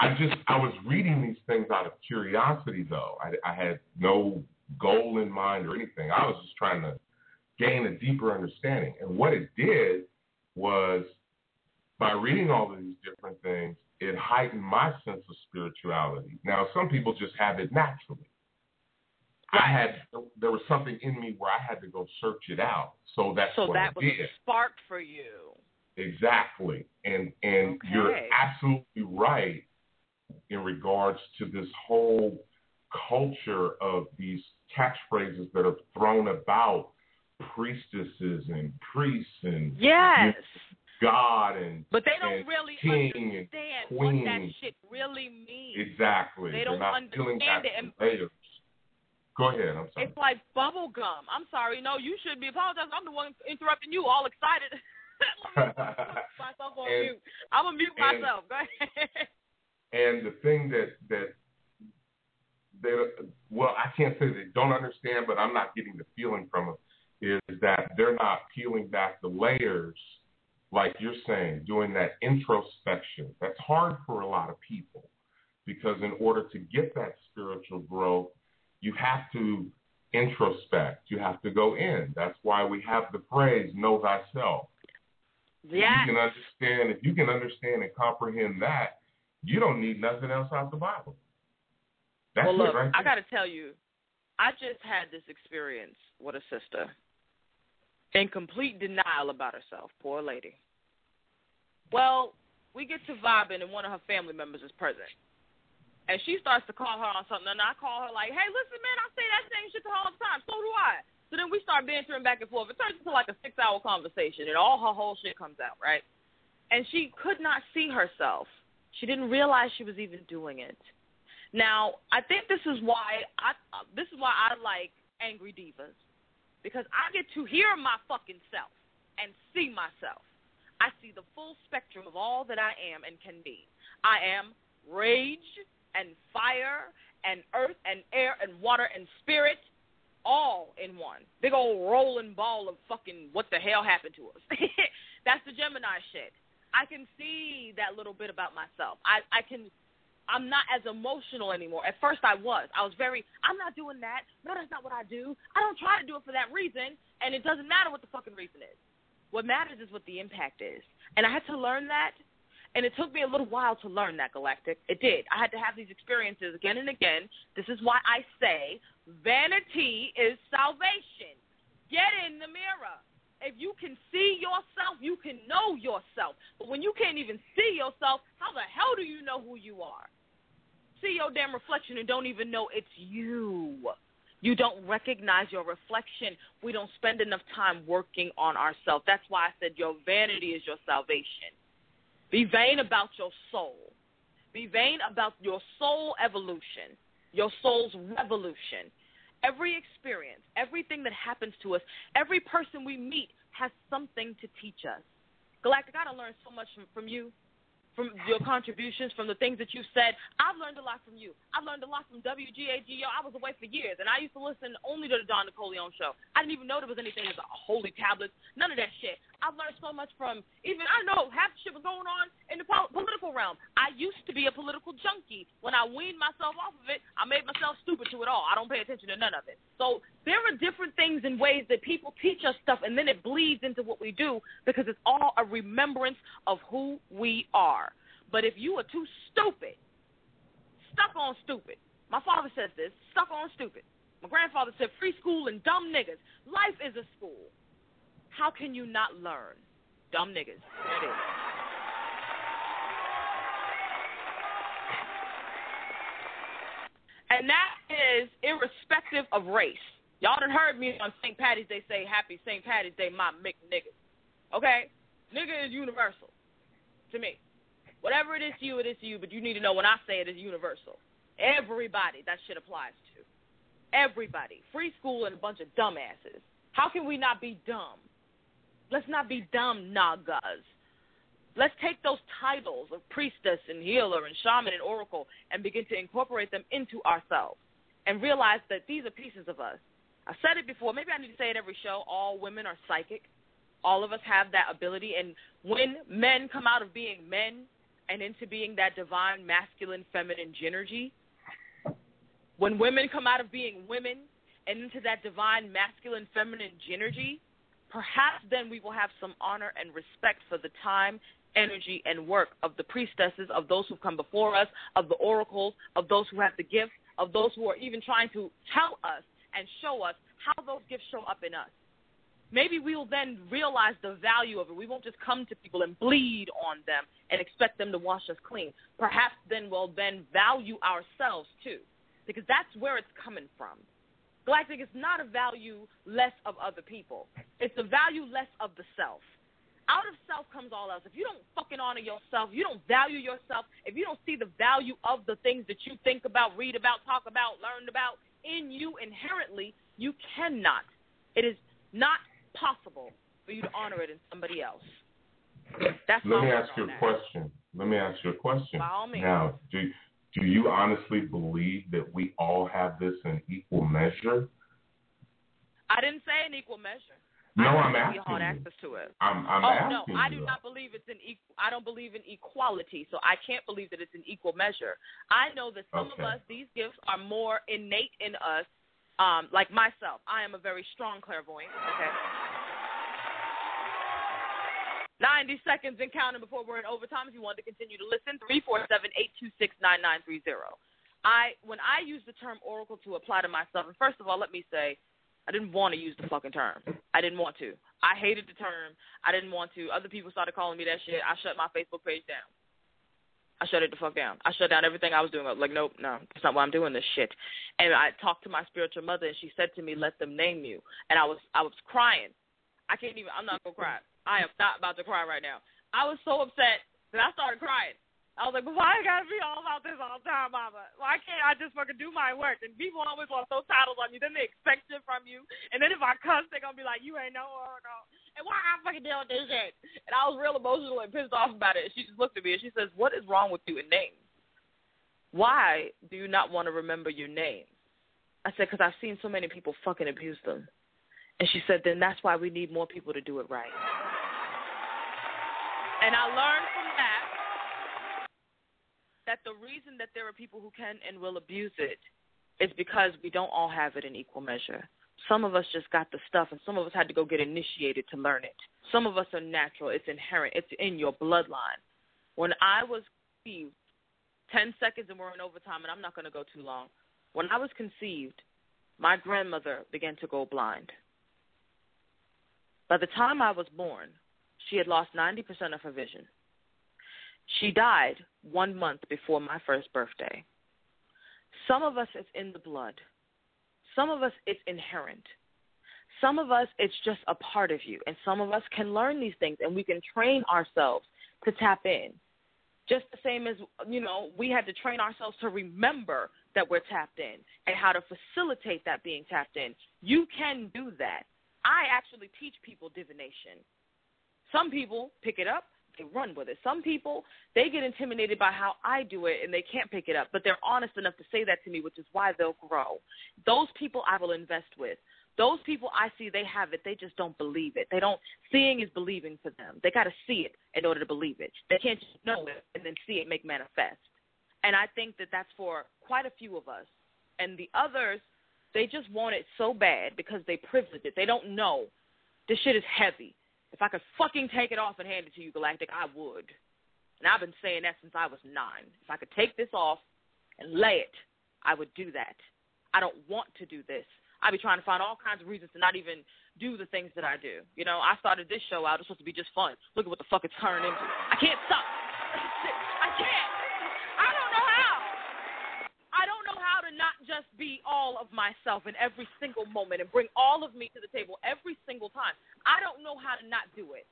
I just, I was reading these things out of curiosity, though. I, I had no goal in mind or anything. I was just trying to gain a deeper understanding. And what it did was, by reading all of these different things, it heightened my sense of spirituality. Now, some people just have it naturally. I had there was something in me where I had to go search it out. So that's So what that I was did. a spark for you. Exactly. And and you're absolutely right in regards to this whole culture of these catchphrases that are thrown about priestesses and priests and Yes. God and But they don't really king and understand what that queen. shit really means. exactly. They don't understand it, and-. Go ahead. I'm sorry. It's like bubble gum. I'm sorry. No, you shouldn't be apologizing. I'm the one interrupting you, all excited. Let me put myself on And- mute. I'm gonna mute and- myself. Go ahead. And the thing that that they well, I can't say they don't understand, but I'm not getting the feeling from them is that they're not peeling back the layers like you're saying, doing that introspection. That's hard for a lot of people because in order to get that spiritual growth, you have to introspect. You have to go in. That's why we have the phrase "Know thyself." If you can understand, if you can understand and comprehend that, you don't need nothing else out the Bible. That's well, look, right I got to tell you, I just had this experience with a sister in complete denial about herself. Poor lady. Well, we get to vibing, and one of her family members is present. And she starts to call her on something, and I call her like, "Hey, listen, man, I say that same shit the time. So do I." So then we start bantering back and forth. It turns into like a six-hour conversation, and all her whole shit comes out, right? And she could not see herself. She didn't realize she was even doing it. Now, I think this is why I this is why I like angry divas because I get to hear my fucking self and see myself. I see the full spectrum of all that I am and can be. I am rage and fire and earth and air and water and spirit all in one. Big old rolling ball of fucking what the hell happened to us. That's the Gemini shit. I can see that little bit about myself. I I can I'm not as emotional anymore. At first I was. I was very I'm not doing that. No, that's not what I do. I don't try to do it for that reason and it doesn't matter what the fucking reason is. What matters is what the impact is. And I had to learn that and it took me a little while to learn that galactic. It did. I had to have these experiences again and again. This is why I say vanity is salvation. Get in the mirror. If you can see yourself, you can know yourself. But when you can't even see yourself, how the hell do you know who you are? See your damn reflection and don't even know it's you. You don't recognize your reflection. We don't spend enough time working on ourselves. That's why I said your vanity is your salvation. Be vain about your soul. Be vain about your soul evolution, your soul's revolution. Every experience, everything that happens to us, every person we meet has something to teach us. Galactic, I done learned so much from, from you, from your contributions, from the things that you've said. I've learned a lot from you. I've learned a lot from WGAGO. I was away for years, and I used to listen only to the Don Nicoleone show. I didn't even know there was anything as a holy tablets, none of that shit. I've learned so much from even I know half the shit was going on in the pol- political realm. I used to be a political junkie. When I weaned myself off of it, I made myself stupid to it all. I don't pay attention to none of it. So there are different things and ways that people teach us stuff, and then it bleeds into what we do because it's all a remembrance of who we are. But if you are too stupid, stuck on stupid. My father says this, stuck on stupid. My grandfather said free school and dumb niggas. Life is a school. How can you not learn? Dumb niggas. It is. And that is irrespective of race. Y'all done heard me on St. Patty's Day say happy St. Patty's Day, my Mick niggas. Okay? Nigga is universal to me. Whatever it is to you, it is to you, but you need to know when I say it is universal. Everybody that shit applies to. Everybody. Free school and a bunch of dumbasses. How can we not be dumb? Let's not be dumb nagas. Let's take those titles of priestess and healer and shaman and oracle and begin to incorporate them into ourselves and realize that these are pieces of us. I've said it before. Maybe I need to say it every show. All women are psychic. All of us have that ability. And when men come out of being men and into being that divine masculine feminine energy, when women come out of being women and into that divine masculine feminine energy, perhaps then we will have some honor and respect for the time, energy, and work of the priestesses, of those who've come before us, of the oracles, of those who have the gifts, of those who are even trying to tell us and show us how those gifts show up in us. Maybe we will then realize the value of it. We won't just come to people and bleed on them and expect them to wash us clean. Perhaps then we'll then value ourselves too, because that's where it's coming from. Galactic is not a value less of other people. It's a value less of the self. Out of self comes all else. If you don't fucking honor yourself, you don't value yourself, if you don't see the value of the things that you think about, read about, talk about, learn about in you inherently, you cannot. It is not possible for you to honor it in somebody else. That's Let me ask you a that. question. Let me ask you a question. By all means. Now, do do you honestly believe that we all have this in equal measure? I didn't say an equal measure. No, I I'm think asking we you. access to it. I'm I'm oh no, I do not believe it's an equal. I don't believe in equality, so I can't believe that it's an equal measure. I know that some of us, these gifts are more innate in us. Um, like myself, I am a very strong clairvoyant. Okay. 90 seconds and counting before we're in overtime. If you want to continue to listen, 347-826-9930. I when I use the term oracle to apply to myself, and first of all, let me say, I didn't want to use the fucking term. I didn't want to. I hated the term. I didn't want to. Other people started calling me that shit. I shut my Facebook page down. I shut it the fuck down. I shut down everything I was doing. I was like, nope, no, that's not why I'm doing this shit. And I talked to my spiritual mother, and she said to me, "Let them name you." And I was, I was crying. I can't even. I'm not gonna cry. I am not about to cry right now. I was so upset that I started crying. I was like, why it gotta be all about this all the time, Mama? Why can't I just fucking do my work? And people always want those titles on you. Then they expect it from you. And then if I cuss, they're gonna be like, you ain't no uh, oracle. And why I fucking deal with this shit? And I was real emotional and pissed off about it. And she just looked at me and she says, what is wrong with you in names? Why do you not want to remember your names? I said, because I've seen so many people fucking abuse them. And she said, then that's why we need more people to do it right. And I learned from that that the reason that there are people who can and will abuse it is because we don't all have it in equal measure. Some of us just got the stuff, and some of us had to go get initiated to learn it. Some of us are natural, it's inherent, it's in your bloodline. When I was conceived, 10 seconds and we're in overtime, and I'm not going to go too long. When I was conceived, my grandmother began to go blind. By the time I was born, she had lost 90% of her vision. She died one month before my first birthday. Some of us, it's in the blood. Some of us, it's inherent. Some of us, it's just a part of you. And some of us can learn these things and we can train ourselves to tap in. Just the same as, you know, we had to train ourselves to remember that we're tapped in and how to facilitate that being tapped in. You can do that. I actually teach people divination. Some people pick it up, they run with it. Some people, they get intimidated by how I do it and they can't pick it up, but they're honest enough to say that to me, which is why they'll grow. Those people I will invest with. Those people I see they have it, they just don't believe it. They don't seeing is believing for them. They got to see it in order to believe it. They can't just know it and then see it make manifest. And I think that that's for quite a few of us. And the others, they just want it so bad because they privilege it. They don't know this shit is heavy. If I could fucking take it off and hand it to you, Galactic, I would. And I've been saying that since I was nine. If I could take this off and lay it, I would do that. I don't want to do this. I'd be trying to find all kinds of reasons to not even do the things that I do. You know, I started this show out. It's supposed to be just fun. Look at what the fuck it's turned into. I can't stop. I can't. I don't know how. I don't know how to not just be all of myself in every single moment and bring all of me to the table every single time. I don't know how to not do it.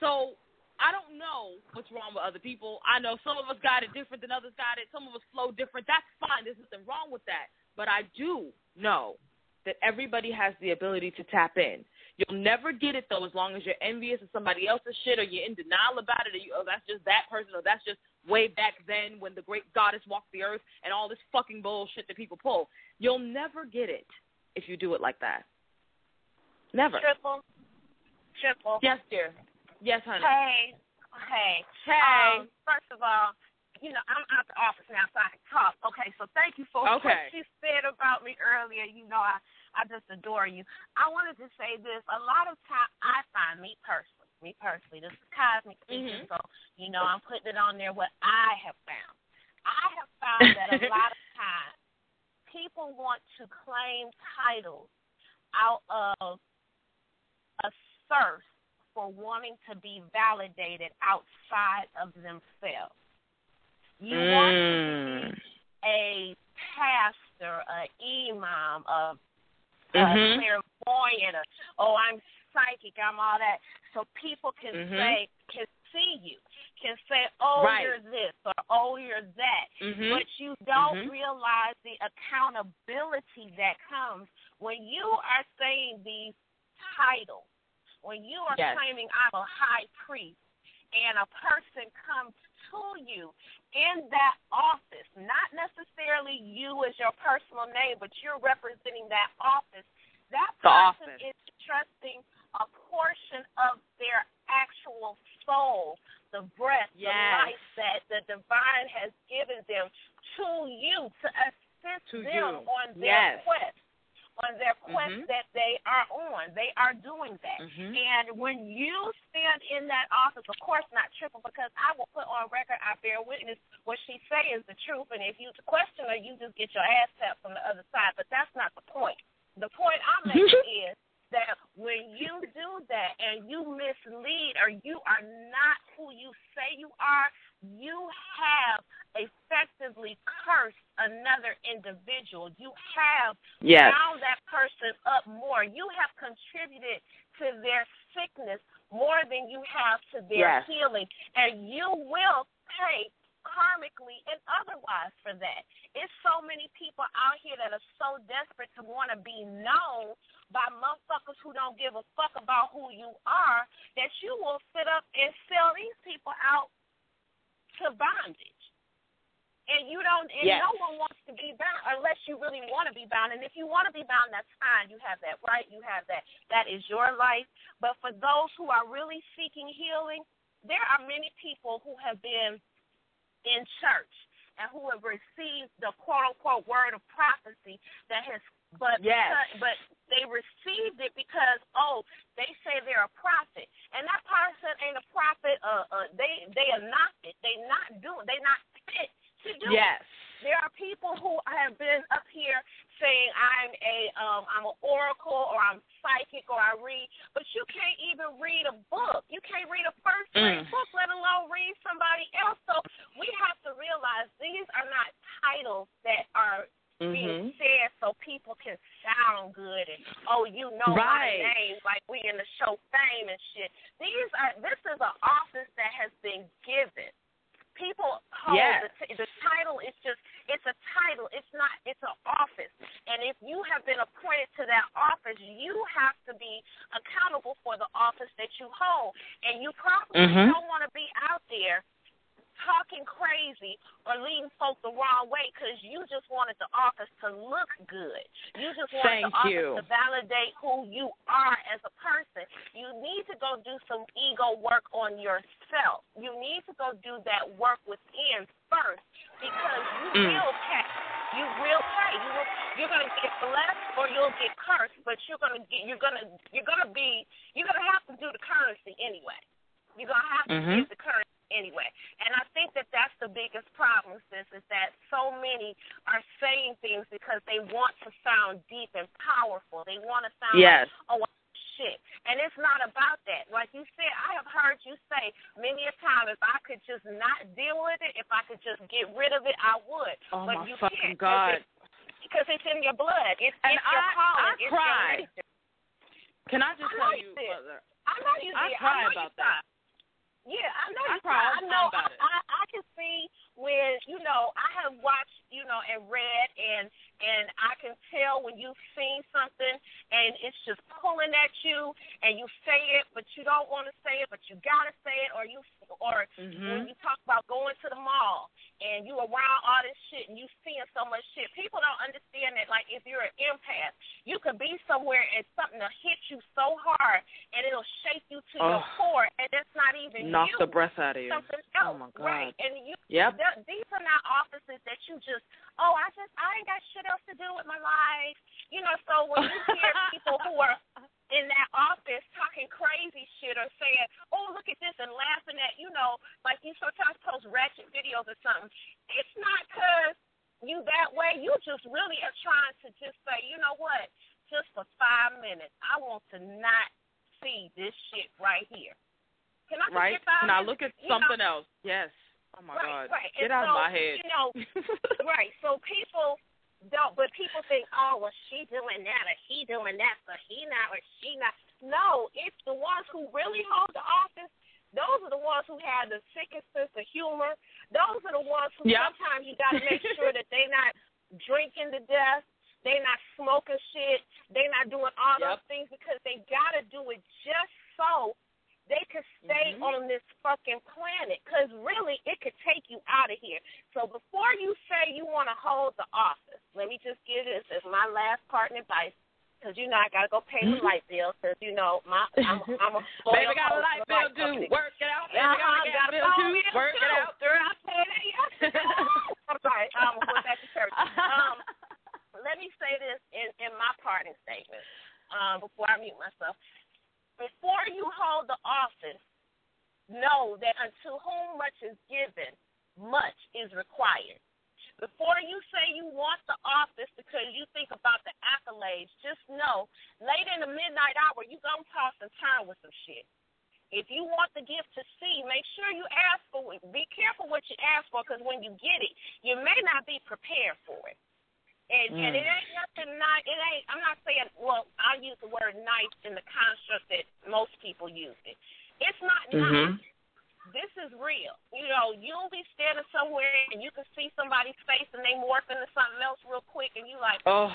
So I don't know what's wrong with other people. I know some of us got it different than others got it. Some of us flow different. That's fine. There's nothing wrong with that. But I do know that everybody has the ability to tap in. You'll never get it though as long as you're envious of somebody else's shit or you're in denial about it or you oh that's just that person or that's just way back then when the great goddess walked the earth and all this fucking bullshit that people pull. You'll never get it if you do it like that. Never. Triple. Triple. Yes, dear. Yes, honey. Hey. Hey. Hey. Um, first of all, you know, I'm out the office now, so I can talk. Okay, so thank you for Okay. what she said about me earlier. You know, I I just adore you. I wanted to say this. A lot of time, I find me personally, me personally, this is cosmic speaking, Mhm. so you know, I'm putting it on there what I have found. I have found that a lot of times people want to claim titles out of a thirst for wanting to be validated outside of themselves. You want to Mm. be a pastor, a imam, a, a Mhm. clairvoyant, a, oh, I'm psychic, I'm all that. So people can Mhm. say, can see you, can say, oh, Right. you're this, or oh, you're that. Mhm. But you don't Mhm. realize the accountability that comes when you are saying these titles, when you are Yes. claiming I'm a high priest, and a person comes to you in that office, not necessarily you as your personal name, but you're representing that office, that The person office. is trusting a portion of their actual soul, the breath, Yes. the life that the divine has given them to you to assist To them you. on their Yes. quest, on their quest Mhm. that they are on. They are doing that. Mhm. And when you stand in that office, of course not triple, because I will put on record, I bear witness, what she say is the truth. And if you question her, you just get your ass tapped from the other side. But that's not the point. The point I'm making is that when you do that and you mislead or you are not who you say you are, you have effectively cursed another individual. You have Yes. bound that person up more. You have contributed to their sickness more than you have to their Yes. healing. And you will pay karmically and otherwise for that. It's so many people out here that are so desperate to want to be known by motherfuckers who don't give a fuck about who you are that you will sit up and sell these people out to bondage. And you don't, and Yes. no one wants to be bound unless you really want to be bound. And if you want to be bound, that's fine. You have that right. You have that. That is your life. But for those who are really seeking healing, there are many people who have been in church and who have received the quote unquote word of prophecy that has but Yes. because, but they received it because oh they say they're a prophet and that person ain't a prophet uh, uh they they are not it they not doing they not fit to do it. There are people who have been up here saying I'm a um I'm an oracle or I'm psychic or I read, but you can't even read a book. You can't read a first grade Mm. book, let alone read somebody else. So we have to realize these are not titles that are being Mhm. said so people can sound good and oh you know Right. my name like we in the show fame and shit. These are this is an office that has been given. People hold Yes. the, t- the title is just it's a title. It's not it's an office. And if you have been appointed to that office, you have to be accountable for the office that you hold. And you probably Mhm. don't want to be out there talking crazy or leading folk the wrong way because you just wanted the office to look good. You just wanted Thank the office you. to validate who you are as a person. You need to go do some ego work on yourself. You need to go do that work within first because you Mm. will pay. You will pay. You will, you're gonna get blessed or you'll get cursed, but you're gonna get you're gonna you're gonna be you're gonna have to do the currency anyway. You're gonna have to Mhm. give the currency anyway. And I think that that's the biggest problem, sis, is that so many are saying things because they want to sound deep and powerful. They want to sound Yes. like, oh, shit. And it's not about that. Like you said, I have heard you say many a time, if I could just not deal with it, if I could just get rid of it, I would. Oh but my you fucking can't, God. Because it's in your blood. It's, And it's your I- calling. I it's cried. your. Can I just I tell you further? I know you I did. cry I know about you that. cried. Yeah, I know I you. I know. I. I I can see when you know I have watched you know, and read, and and I can tell when you've seen something and it's just pulling at you, and you say it, but you don't want to say it, but you gotta say it, or you or Mm-hmm. when you talk about going to the mall and you around all this shit and you seeing so much shit, people don't understand that. Like if you're an empath, you could be somewhere and something will hit you so hard and it'll shake you to your Oh. core, and that's not even Knock you. the breath out of you. Something Oh else, my God. right? And you, Yep. th- these are not offices that you just, oh, I just, I ain't got shit else to do with my life, you know. So when you hear people who are in that office talking crazy shit or saying, "Oh, look at this," and laughing at, you know, like you sometimes post ratchet videos or something. It's not because you that way. You just really are trying to just say, you know what? Just for five minutes, I want to not see this shit right here. Can I Right? get Can I look at You know? something else? Yes. Oh my right, God. right. Get and out so, of my head. You know, right. So people don't, but people think, oh, well, she doing that or he doing that, so he not or she not. No, it's the ones who really hold the office. Those are the ones who have the sickest sense of humor. Those are the ones who Yep. sometimes you got to make sure that they not drinking to death. They not smoking shit. They not doing all those things because they got to do it just so they could stay Mhm. on this fucking planet. Because really, it could take you out of here. So before you say you want to hold the office, let me just give this as my last part in advice. Because you know I gotta go pay the Mhm. light bill. Because you know my I'm, I'm a Baby got a light bill due. Work it out. Baby Uh-huh, got a gas got bill bill Work it out. Girl, I paid that yesterday. I'm sorry. Um, went back to church. Um, let me say this in, in my parting statement um, before I mute myself. Before you hold the office, know that unto whom much is given, much is required. Before you say you want the office because you think about the accolades, just know late in the midnight hour, you're going to toss and turn with some shit. If you want the gift to see, make sure you ask for it. Be careful what you ask for because when you get it, you may not be prepared for it. And and Mm. it ain't nothing not it ain't I'm not saying well, I use the word nice in the construct that most people use it. It's not nice. Mhm. This is real. You know, you'll be standing somewhere and you can see somebody's face and they morph into something else real quick and you like, Oh.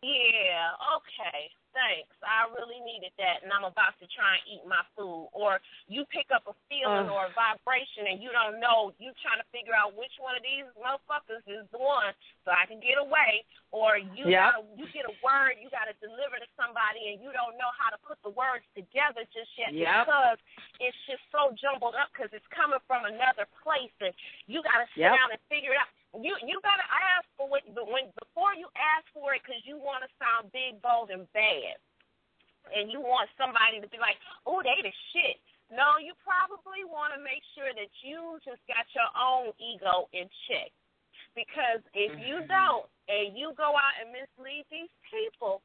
Yeah, okay, thanks. I really needed that, and I'm about to try and eat my food. Or you pick up a feeling Ugh. or a vibration, and you don't know. You trying to figure out which one of these motherfuckers is the one, so I can get away. Or you Yep. gotta, you get a word, you got to deliver to somebody, and you don't know how to put the words together just yet Yep. because it's just so jumbled up because it's coming from another place, and you got to sit Yep. down and figure it out. You you gotta ask for but when before you ask for it, because you want to sound big, bold, and bad, and you want somebody to be like, "Oh, they the shit." No, you probably want to make sure that you just got your own ego in check, because if you mm-hmm. don't, and you go out and mislead these people,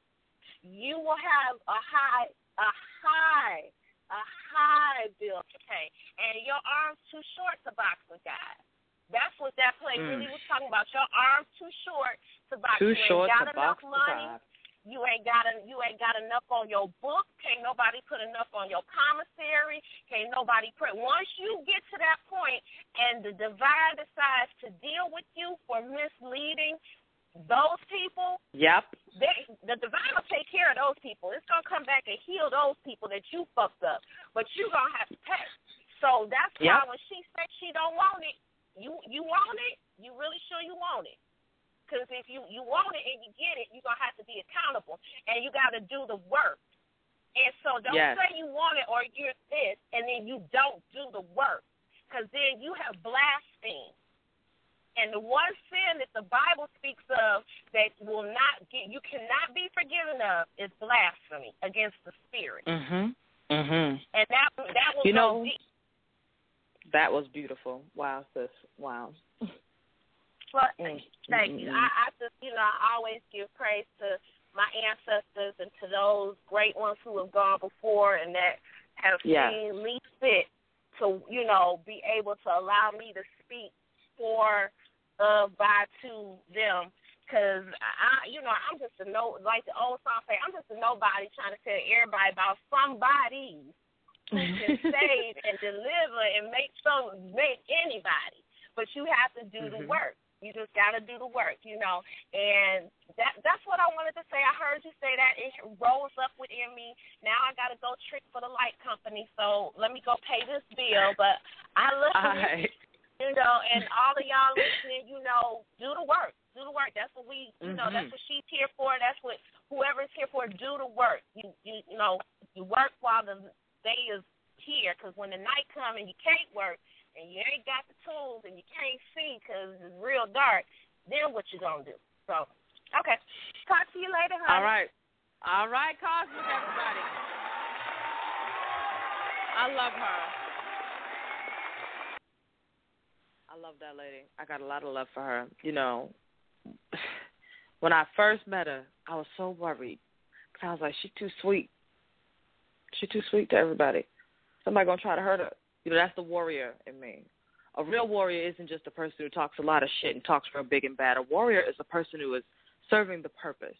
you will have a high, a high, a high bill to pay, and your arms too short to box a guy. That's what that play Mm. really was talking about. Your arms too short to box. Too you ain't got to enough box money. You ain't got a, you ain't got enough on your book. Can't nobody put enough on your commissary. Can't nobody put. Once you get to that point, and the divine decides to deal with you for misleading those people, Yep. they the divine will take care of those people. It's gonna come back and heal those people that you fucked up. But you gonna have to pay. So that's why when she said she don't want it, you you want it. You really sure you want it? Because if you you want it and you get it, you're gonna have to be accountable and you got to do the work. And so don't Yes. say you want it or you're this, and then you don't do the work, because then you have blasphemed. And the one sin that the Bible speaks of that will not get you cannot be forgiven of is blasphemy against the Spirit, Mhm. Mhm. and that that will You go know- deep. That was beautiful. Wow, sis. Wow. Well, Mm, thank mm, you. mm, I, I just you know I always give praise to my ancestors and to those great ones who have gone before and that have seen me fit to you know be able to allow me to speak for uh by to them because I you know I'm just a no like the old song say I'm just a nobody trying to tell everybody about somebody who can save and deliver and make some make anybody but you have to do the Mhm. work You just got to do the work, you know. And that that's what I wanted to say. I heard you say that. It rolls up within me. Now I got to go trick for the light company. So let me go pay this bill. But I listen. Right. You know, and all of y'all listening, you know, do the work. Do the work. That's what we, you know, Mhm. that's what she's here for. That's what whoever's here for. Do the work. You, you, you know, you work while the day is here. Because when the night comes and you can't work and you ain't got the tools and you can't see because it's real dark, then what you gonna do? So, okay. Talk to you later, honey. All right. All right, Cosmic, everybody. I love her. I love that lady. I got a lot of love for her. You know, when I first met her, I was so worried. 'Cause I was like, she's too sweet. She's too sweet to everybody. Somebody gonna try to hurt her. You know, that's the warrior in me. A real warrior isn't just a person who talks a lot of shit and talks real big and bad. A warrior is a person who is serving the purpose.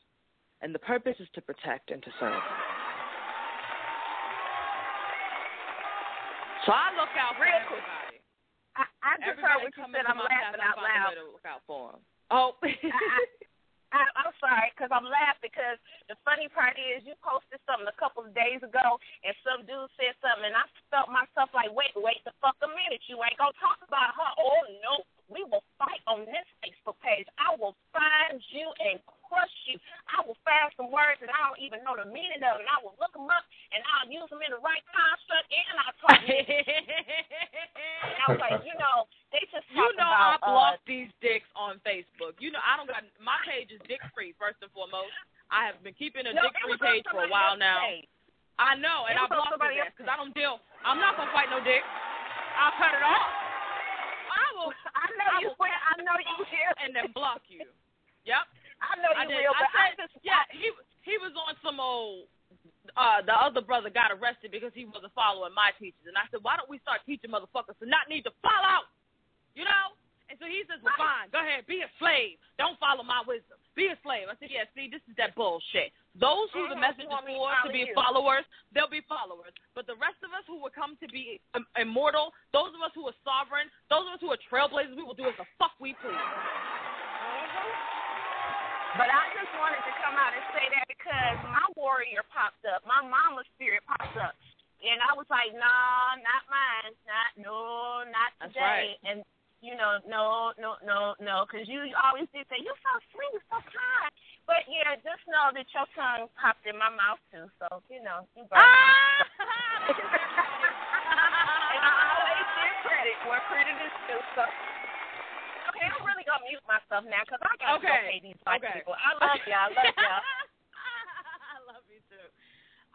And the purpose is to protect and to serve. So I look out for Real quick. everybody. I, I just everybody heard what you said. I'm laughing I out loud. to look out for 'em. Oh. I, I'm sorry because I'm laughing because the funny part is you posted something a couple of days ago and some dude said something and I felt myself like, wait, wait the fuck a minute. You ain't to talk about her. Oh, no. We will fight on this Facebook page. I will find you and crush you. I will find some words that I don't even know the meaning of and I will look them up and I'll use them in the right construct and I'll talk. and I was like, you know, they just You know about I uh, block these dicks on Facebook. You know I don't got my page is dick free first and foremost. I have been keeping a no, dick-free page for a while now. page. I know, and I blocked it because I don't deal. I'm not gonna fight no dick. I'll cut it off. I will, I know I you will- will. I know you will. and then block you. Yep. I know you I did. will, I but I said, just yeah, he he was on some old. Uh, the other brother got arrested because he wasn't following my teachers, and I said, why don't we start teaching motherfuckers to not need to follow? You know. And so he says, well, fine, go ahead, be a slave. Don't follow my wisdom. Be a slave. I said, yeah, see, this is that bullshit. Those who the message is want me to for to be followers, they'll be followers. But the rest of us who will come to be immortal, those of us who are sovereign, those of us who are trailblazers, we will do as the fuck we please. But I just wanted to come out and say that because my warrior popped up, my mama's spirit popped up, and I was like, nah, not mine, not no, not today. And you know, no, no, no, no, because you always did say you're so sweet, you're so kind. But yeah, just know that your tongue popped in my mouth too. So you know, you Ah! and I always give credit where credit is due. So. Okay, I'm really gonna mute myself now because I gotta go Okay, pay these white okay. people. I love y'all. I love y'all. I love you too.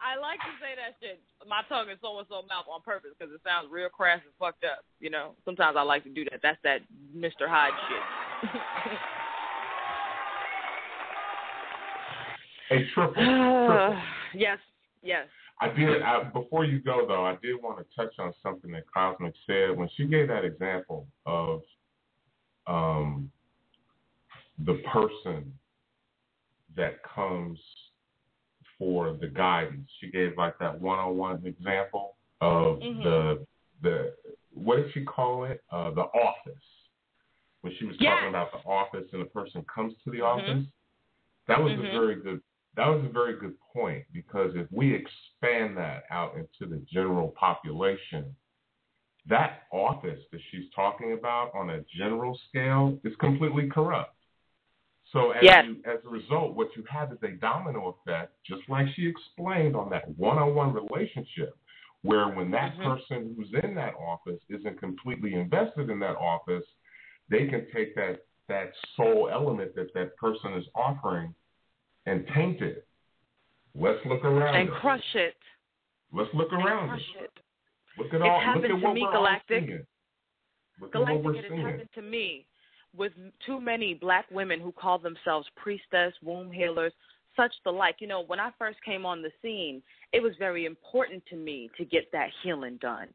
I like to say that shit. My tongue is so and so mouth on purpose because it sounds real crass and fucked up. You know, sometimes I like to do that. That's that Mr. Hyde shit. Hey, triple, triple. yes, yes. I did. I, before you go though, I did want to touch on something that Cosmic said when she gave that example of um, the person that comes for the guidance. She gave like that one-on-one example of Mhm. the the what did she call it? Uh, the office. When she was Yes. talking about the office and the person comes to the Mhm. office. That was Mhm. a very good that was a very good point because if we expand that out into the general population, that office that she's talking about on a general scale is completely corrupt. So as, Yes. you, as a result, what you have is a domino effect, just like she explained on that one-on-one relationship, where when that Mhm. person who's in that office isn't completely invested in that office, they can take that that soul element that that person is offering and taint it. Let's look around. And us. crush it. Let's look And around. crush us. it. Look at It's all. happened look at to me, Galactic. all seeing. Look at Galactic, it has happened to me with too many black women who call themselves priestess, womb healers, such the like. You know, when I first came on the scene, it was very important to me to get that healing done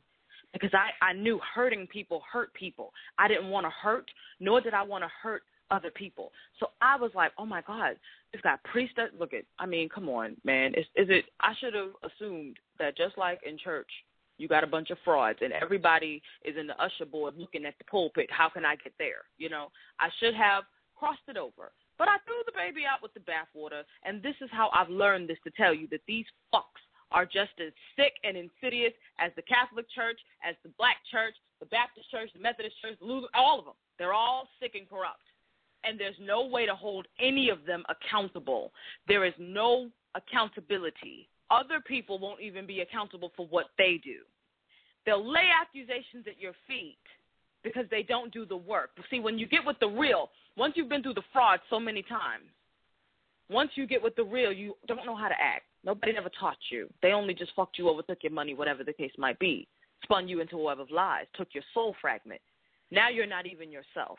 because I, I knew hurting people hurt people. I didn't want to hurt, nor did I want to hurt other people. So I was like, oh my God, it's got priestess. Look at, I mean, come on, man. Is, is it, I should have assumed that just like in church, You got a bunch of frauds, and everybody is in the usher board looking at the pulpit. How can I get there? You know, I should have crossed it over. But I threw the baby out with the bathwater, and this is how I've learned this to tell you that these fucks are just as sick and insidious as the Catholic Church, as the Black Church, the Baptist Church, the Methodist Church, all of them. They're all sick and corrupt. And there's no way to hold any of them accountable. There is no accountability. Other people won't even be accountable for what they do. They'll lay accusations at your feet because they don't do the work. See, when you get with the real, once you've been through the fraud so many times, once you get with the real, you don't know how to act. Nobody ever taught you. They only just fucked you over, took your money, whatever the case might be, spun you into a web of lies, took your soul fragment. Now you're not even yourself.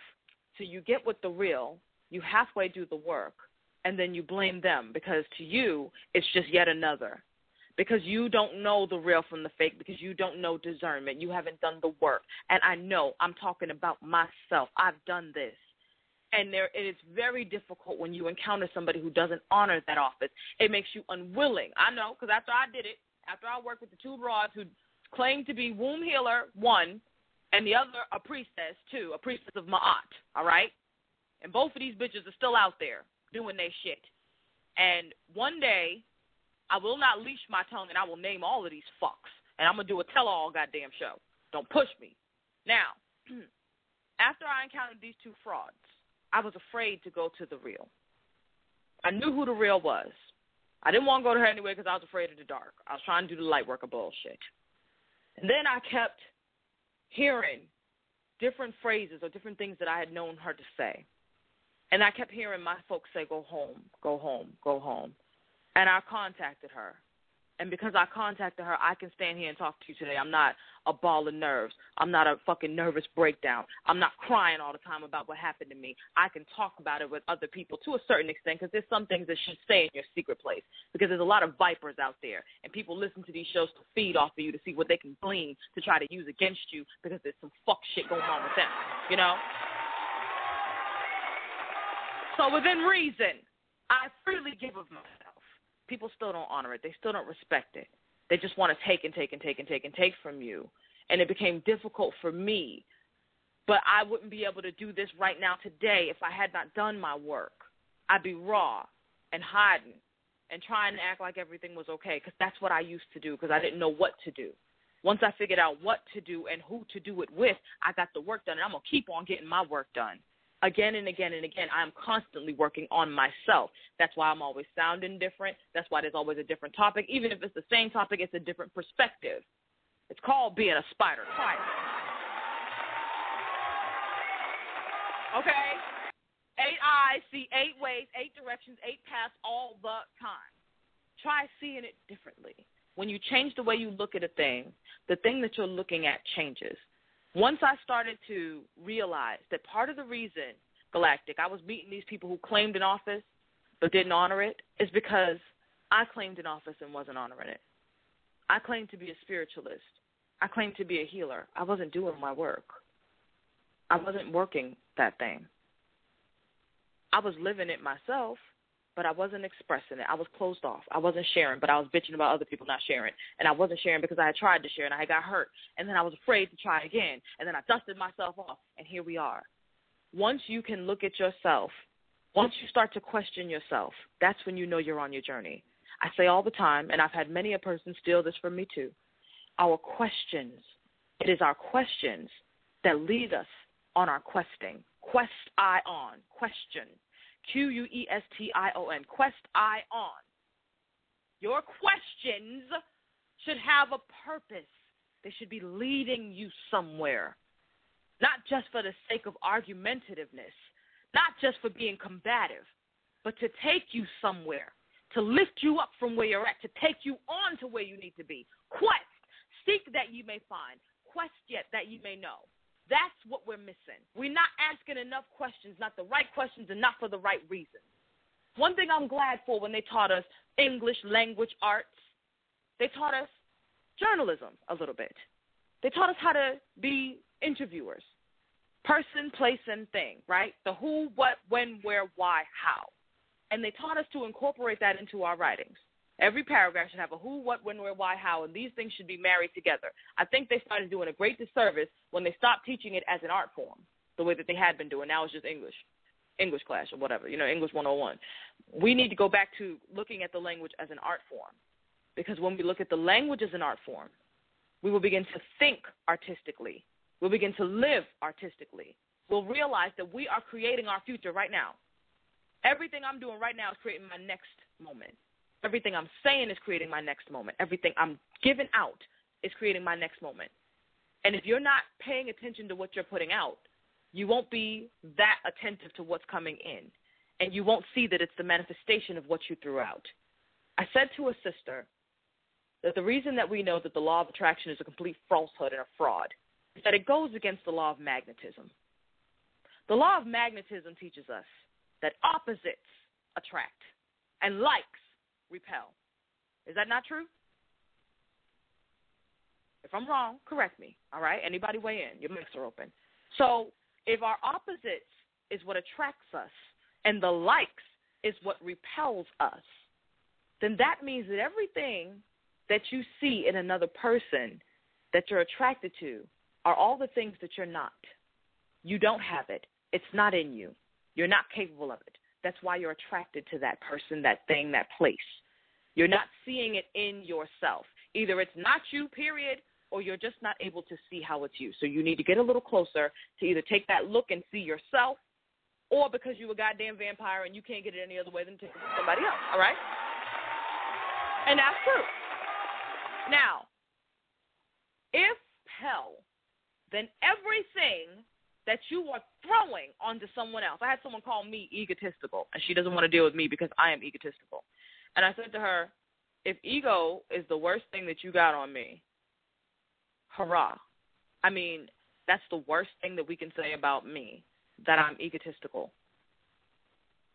So you get with the real, you halfway do the work, and then you blame them because to you, it's just yet another. Because you don't know the real from the fake, because you don't know discernment. You haven't done the work. And I know I'm talking about myself. I've done this and there it is very difficult when you encounter somebody who doesn't honor that office. It makes you unwilling. I know because after I did it, after I worked with the two broads who claimed to be womb healer one, and the other a priestess too a priestess of Ma'at. All right, and both of these bitches are still out there doing their shit. And one day, I will not leash my tongue, and I will name all of these fucks, and I'm gonna do a tell-all goddamn show. Don't push me. Now, after I encountered these two frauds I was afraid to go to the real. I knew who the real was. I didn't want to go to her anyway because I was afraid of the dark. I was trying to do the light work of bullshit. And then I kept hearing different phrases or different things that I had known her to say. And I kept hearing my folks say, go home, go home, go home. And I contacted her. And because I contacted her, I can stand here and talk to you today. I'm not a ball of nerves. I'm not a fucking nervous breakdown. I'm not crying all the time about what happened to me. I can talk about it with other people to a certain extent because there's some things that should stay in your secret place because there's a lot of vipers out there and people listen to these shows to feed off of you to see what they can glean to try to use against you because there's some fuck shit going on with them, you know? So within reason, I freely give of myself people still don't honor it. They still don't respect it. They just want to take and take and take and take and take from you. And it became difficult for me. But I wouldn't be able to do this right now today if I had not done my work. I'd be raw and hiding and trying to act like everything was okay because that's what I used to do because I didn't know what to do. Once I figured out what to do and who to do it with, I got the work done, and I'm going to keep on getting my work done again and again and again, I'm constantly working on myself. That's why I'm always sounding different. That's why there's always a different topic. Even if it's the same topic, it's a different perspective. It's called being a spider. It. Okay? Eight eyes see eight ways, eight directions, eight paths all the time. Try seeing it differently. When you change the way you look at a thing, the thing that you're looking at changes once I started to realize that part of the reason Galactic, I was meeting these people who claimed an office but didn't honor it, is because I claimed an office and wasn't honoring it. I claimed to be a spiritualist. I claimed to be a healer. I wasn't doing my work. I wasn't working that thing. I was living it myself, but I wasn't expressing it. I was closed off. I wasn't sharing, but I was bitching about other people not sharing. And I wasn't sharing because I had tried to share and I got hurt. And then I was afraid to try again. And then I dusted myself off. And here we are. Once you can look at yourself, once you start to question yourself, that's when you know you're on your journey. I say all the time, and I've had many a person steal this from me too. Our questions, it is our questions that lead us on our questing. Quest I on, question Q U E S T I O N. Quest I on. Your questions should have a purpose. They should be leading you somewhere. Not just for the sake of argumentativeness, not just for being combative, but to take you somewhere, to lift you up from where you're at, to take you on to where you need to be. Quest, seek that you may find, quest yet that you may know. That's what we're missing. We're not asking enough questions, not the right questions, and not for the right reasons. One thing I'm glad for when they taught us English language arts, they taught us journalism a little bit. They taught us how to be interviewers person, place, and thing, right? The who, what, when, where, why, how. And they taught us to incorporate that into our writings. Every paragraph should have a who, what, when, where, why, how, and these things should be married together. I think they started doing a great disservice when they stopped teaching it as an art form, the way that they had been doing. Now it's just English, English class or whatever, you know, English 101. We need to go back to looking at the language as an art form, because when we look at the language as an art form, we will begin to think artistically. We'll begin to live artistically. We'll realize that we are creating our future right now. Everything I'm doing right now is creating my next moment. Everything I'm saying is creating my next moment. Everything I'm giving out is creating my next moment. And if you're not paying attention to what you're putting out, you won't be that attentive to what's coming in. And you won't see that it's the manifestation of what you threw out. I said to a sister that the reason that we know that the law of attraction is a complete falsehood and a fraud is that it goes against the law of magnetism. The law of magnetism teaches us that opposites attract and likes repel. Is that not true? If I'm wrong, correct me. All right? Anybody weigh in? Your mics are open. So if our opposites is what attracts us and the likes is what repels us, then that means that everything that you see in another person that you're attracted to are all the things that you're not. You don't have it. It's not in you. You're not capable of it. That's why you're attracted to that person, that thing, that place. You're not seeing it in yourself. Either it's not you, period, or you're just not able to see how it's you. So you need to get a little closer to either take that look and see yourself, or because you're a goddamn vampire and you can't get it any other way than take it somebody else. All right? And that's true. Now, if hell, then everything that you are throwing onto someone else. I had someone call me egotistical, and she doesn't want to deal with me because I am egotistical. And I said to her, if ego is the worst thing that you got on me, hurrah. I mean, that's the worst thing that we can say about me, that I'm egotistical.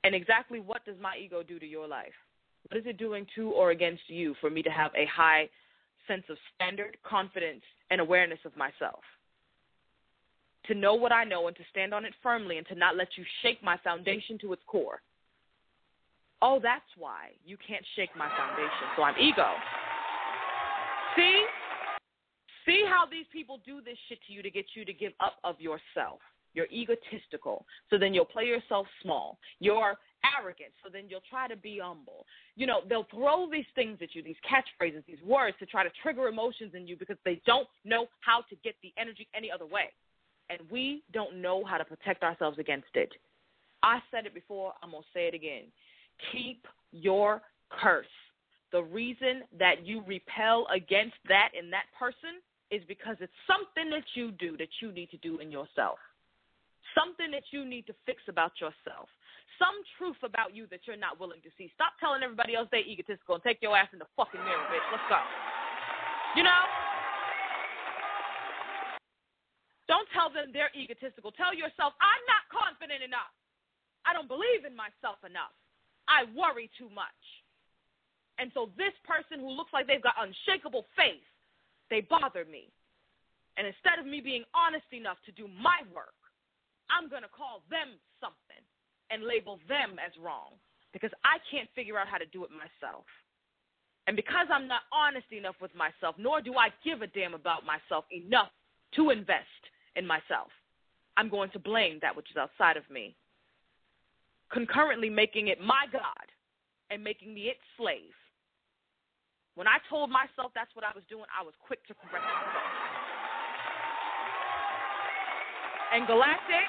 And exactly what does my ego do to your life? What is it doing to or against you for me to have a high sense of standard, confidence, and awareness of myself? To know what I know and to stand on it firmly and to not let you shake my foundation to its core. Oh, that's why you can't shake my foundation. So I'm ego. See? See how these people do this shit to you to get you to give up of yourself. You're egotistical. So then you'll play yourself small. You're arrogant. So then you'll try to be humble. You know, they'll throw these things at you, these catchphrases, these words to try to trigger emotions in you because they don't know how to get the energy any other way and we don't know how to protect ourselves against it. I said it before, I'm going to say it again. Keep your curse. The reason that you repel against that in that person is because it's something that you do that you need to do in yourself. Something that you need to fix about yourself. Some truth about you that you're not willing to see. Stop telling everybody else they're egotistical and take your ass in the fucking mirror, bitch. Let's go. You know? Don't tell them they're egotistical. Tell yourself, I'm not confident enough. I don't believe in myself enough. I worry too much. And so this person who looks like they've got unshakable faith, they bother me. And instead of me being honest enough to do my work, I'm going to call them something and label them as wrong because I can't figure out how to do it myself. And because I'm not honest enough with myself, nor do I give a damn about myself enough to invest in myself. I'm going to blame that which is outside of me, concurrently making it my God and making me its slave. When I told myself that's what I was doing, I was quick to correct myself. And Galactic,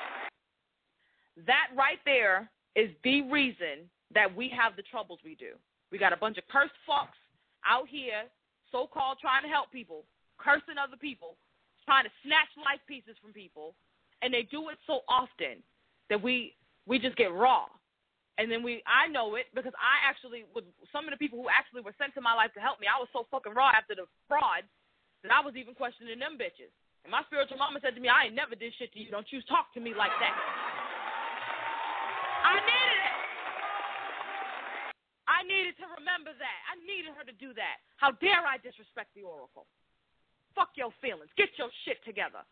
that right there is the reason that we have the troubles we do. We got a bunch of cursed fucks out here, so called trying to help people, cursing other people, trying to snatch life pieces from people, and they do it so often that we we just get raw. And then we, I know it because I actually, with some of the people who actually were sent to my life to help me, I was so fucking raw after the fraud that I was even questioning them bitches. And my spiritual mama said to me, I ain't never did shit to you. Don't you talk to me like that. I needed it. I needed to remember that. I needed her to do that. How dare I disrespect the oracle? Fuck your feelings. Get your shit together.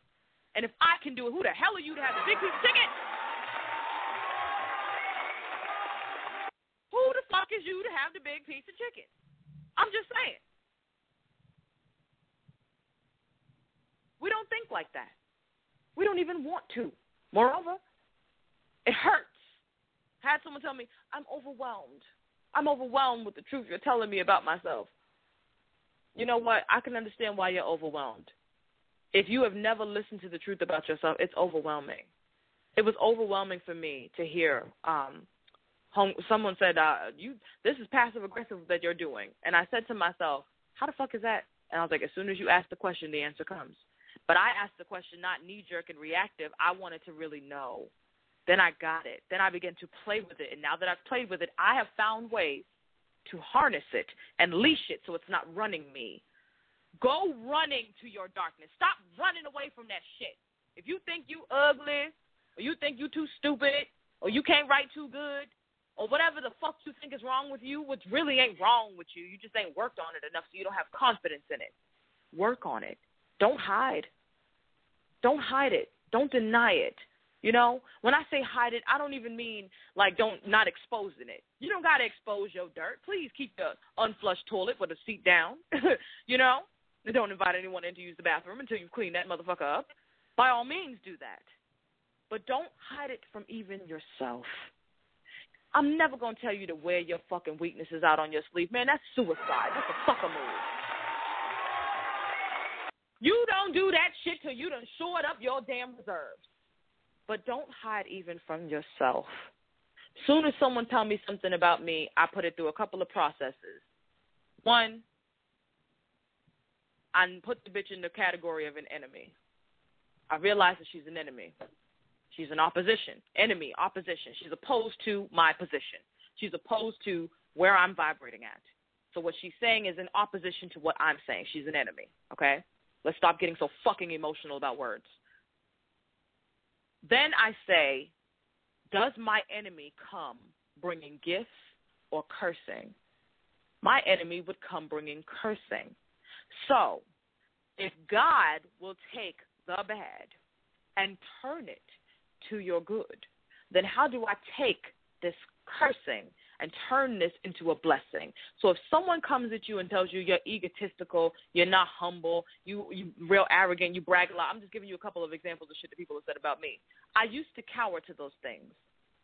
And if I can do it, who the hell are you to have the big piece of chicken? Who the fuck is you to have the big piece of chicken? I'm just saying. We don't think like that. We don't even want to. Moreover, it hurts. I Had someone tell me, I'm overwhelmed. I'm overwhelmed with the truth you're telling me about myself. You know what? I can understand why you're overwhelmed. If you have never listened to the truth about yourself, it's overwhelming. It was overwhelming for me to hear um home, someone said, uh, "You, this is passive aggressive that you're doing," and I said to myself, "How the fuck is that?" And I was like, as soon as you ask the question, the answer comes. But I asked the question not knee jerk and reactive. I wanted to really know. Then I got it. Then I began to play with it. And now that I've played with it, I have found ways to harness it and leash it so it's not running me. Go running to your darkness. Stop running away from that shit. If you think you ugly, or you think you too stupid, or you can't write too good, or whatever the fuck you think is wrong with you, which really ain't wrong with you, you just ain't worked on it enough so you don't have confidence in it. Work on it. Don't hide. Don't hide it. Don't deny it. You know, when I say hide it, I don't even mean like don't not exposing it. You don't gotta expose your dirt. Please keep the unflushed toilet with the seat down. you know, don't invite anyone in to use the bathroom until you've cleaned that motherfucker up. By all means, do that, but don't hide it from even yourself. I'm never gonna tell you to wear your fucking weaknesses out on your sleeve, man. That's suicide. That's a fucker move. You don't do that shit till you done shored up your damn reserves. But don't hide even from yourself. Soon as someone tell me something about me, I put it through a couple of processes. One, I put the bitch in the category of an enemy. I realize that she's an enemy. She's an opposition, enemy, opposition. She's opposed to my position. She's opposed to where I'm vibrating at. So what she's saying is in opposition to what I'm saying. She's an enemy. Okay. Let's stop getting so fucking emotional about words. Then I say, does my enemy come bringing gifts or cursing? My enemy would come bringing cursing. So, if God will take the bad and turn it to your good, then how do I take this cursing and turn this into a blessing. So if someone comes at you and tells you you're egotistical, you're not humble, you you real arrogant, you brag a lot. I'm just giving you a couple of examples of shit that people have said about me. I used to cower to those things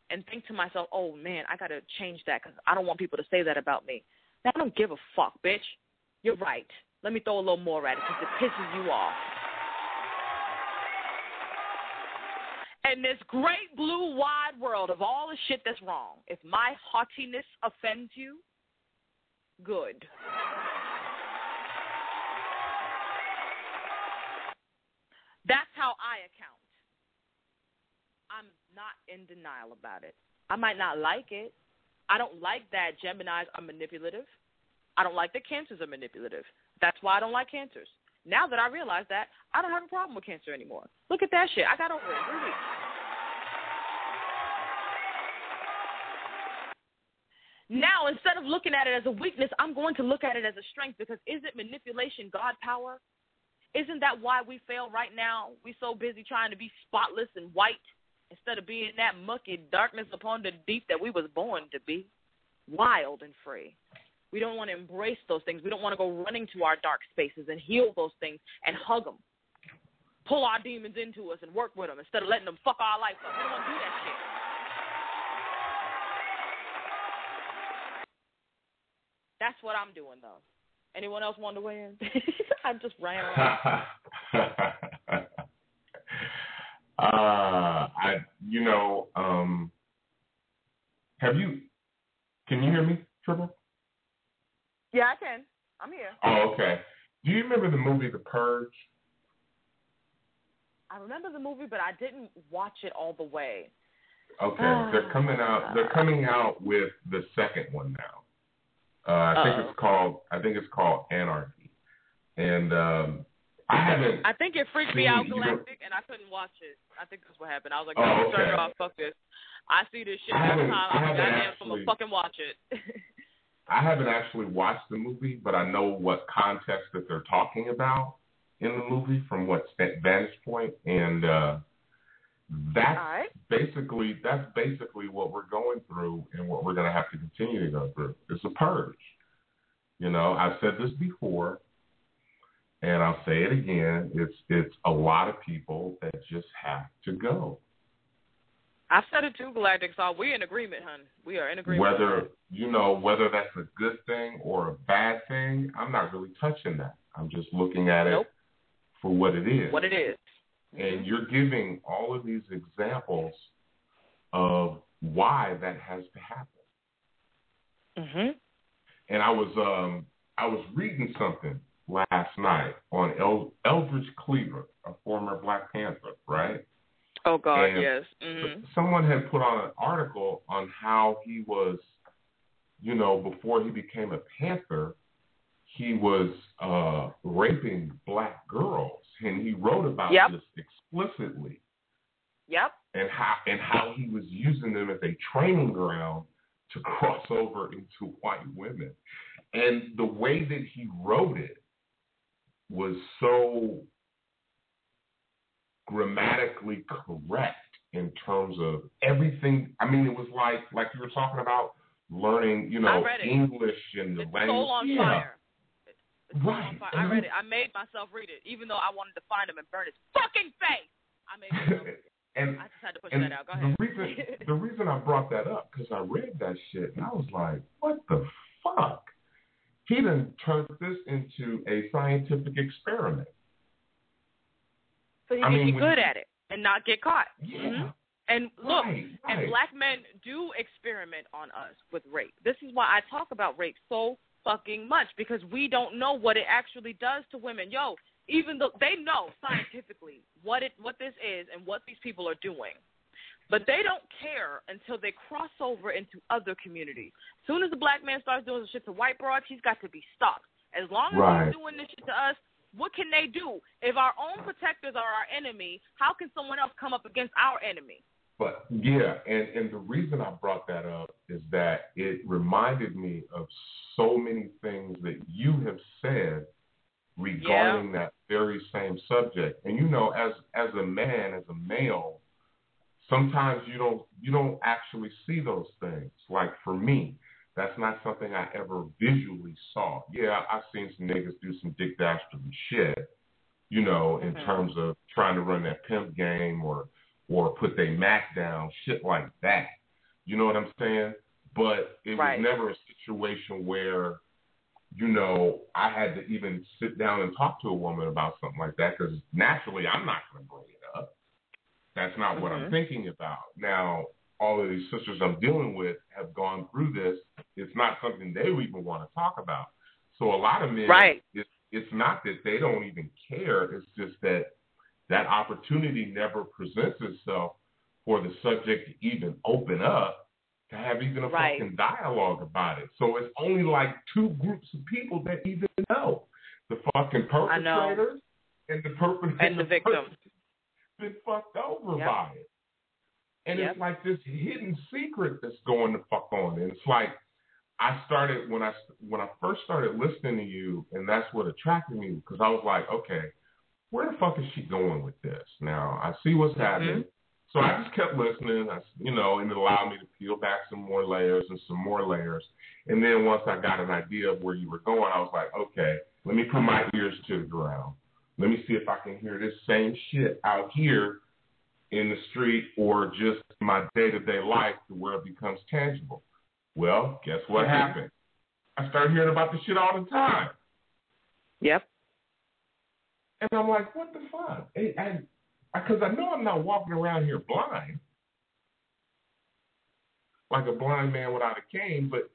and think to myself, "Oh man, I got to change that cuz I don't want people to say that about me." Now, I don't give a fuck, bitch. You're right. Let me throw a little more at it because it pisses you off. In this great blue wide world of all the shit that's wrong, if my haughtiness offends you, good. That's how I account. I'm not in denial about it. I might not like it. I don't like that Geminis are manipulative. I don't like that cancers are manipulative. That's why I don't like cancers. Now that I realize that, I don't have a problem with cancer anymore. Look at that shit. I got over it three weeks. Now, instead of looking at it as a weakness, I'm going to look at it as a strength because isn't manipulation God power? Isn't that why we fail right now? We're so busy trying to be spotless and white instead of being that mucky darkness upon the deep that we was born to be, wild and free. We don't want to embrace those things. We don't want to go running to our dark spaces and heal those things and hug them. Pull our demons into us and work with them instead of letting them fuck our life up. We don't want to do that shit. That's what I'm doing, though. Anyone else want to weigh in? I just ran uh, I, you know, um, have you? Can you hear me, Triple? Yeah, I can. I'm here. Oh, okay. Do you remember the movie The Purge? I remember the movie, but I didn't watch it all the way. Okay, they're coming out. They're coming out with the second one now. Uh, I think it's called. I think it's called Anarchy, and um, I haven't. I think it freaked me out, Galactic, and I couldn't watch it. I think that's what happened. I was like, oh, okay. turn it off. Fuck this. I see this shit every time. I'm goddamn from a fucking watch it. I haven't actually watched the movie, but I know what context that they're talking about in the movie from what vantage point, and uh, that's right. basically that's basically what we're going through, and what we're going to have to continue to go through. It's a purge. You know, I've said this before, and I'll say it again. It's it's a lot of people that just have to go. I've said it too, Galactic So We're in agreement, hun. We are in agreement. Whether you know whether that's a good thing or a bad thing, I'm not really touching that. I'm just looking at nope. it for what it is. What it is. And mm-hmm. you're giving all of these examples of why that has to happen. Mm-hmm. And I was um I was reading something last night on El- Eldridge Cleaver, a former Black Panther, right? Oh God, and yes. Mm-hmm. Someone had put on an article on how he was, you know, before he became a Panther, he was uh raping black girls, and he wrote about yep. this explicitly. Yep. And how and how he was using them as a training ground to cross over into white women. And the way that he wrote it was so grammatically correct in terms of everything. I mean, it was like like you were talking about learning, you know, English and the it's language. Soul on yeah. fire. It's right. On fire. I read it. I made myself read it, even though I wanted to find him and burn his fucking face. I made myself read it. And, I just had to push that out. Go ahead. The reason, the reason I brought that up because I read that shit and I was like, what the fuck? He then turned this into a scientific experiment. He I can mean, get good at it and not get caught. Yeah. Mm-hmm. And look, right, right. and black men do experiment on us with rape. This is why I talk about rape so fucking much because we don't know what it actually does to women. Yo, even though they know scientifically what it what this is and what these people are doing. But they don't care until they cross over into other communities. As soon as a black man starts doing this shit to white broads, he's got to be stopped. As long as right. he's doing this shit to us, what can they do? If our own protectors are our enemy, how can someone else come up against our enemy? But yeah, and, and the reason I brought that up is that it reminded me of so many things that you have said regarding yeah. that very same subject. And you know, as as a man, as a male, sometimes you don't you don't actually see those things. Like for me, that's not something I ever visually saw. Yeah, I've seen some niggas do some dick dastardly shit, you know, in mm-hmm. terms of trying to run that pimp game or or put their Mac down, shit like that. You know what I'm saying? But it right. was never a situation where, you know, I had to even sit down and talk to a woman about something like that because naturally I'm not going to bring it up. That's not mm-hmm. what I'm thinking about. Now, all of these sisters I'm dealing with have gone through this. It's not something they even want to talk about. So a lot of men, right. it's, it's not that they don't even care. It's just that that opportunity never presents itself for the subject to even open up to have even a right. fucking dialogue about it. So it's only like two groups of people that even know. The fucking perpetrators and the perpetrators and the victim been fucked over yep. by it. And yep. it's like this hidden secret that's going to fuck on. And it's like I started when I when I first started listening to you, and that's what attracted me because I was like, okay, where the fuck is she going with this? Now I see what's happening. Mm-hmm. So I just kept listening, I, you know, and it allowed me to peel back some more layers and some more layers. And then once I got an idea of where you were going, I was like, okay, let me put my ears to the ground. Let me see if I can hear this same shit out here in the street or just my day to day life to where it becomes tangible. Well, guess what mm-hmm. happened? I started hearing about this shit all the time. Yep. And I'm like, what the fuck? And because I know I'm not walking around here blind, like a blind man without a cane, but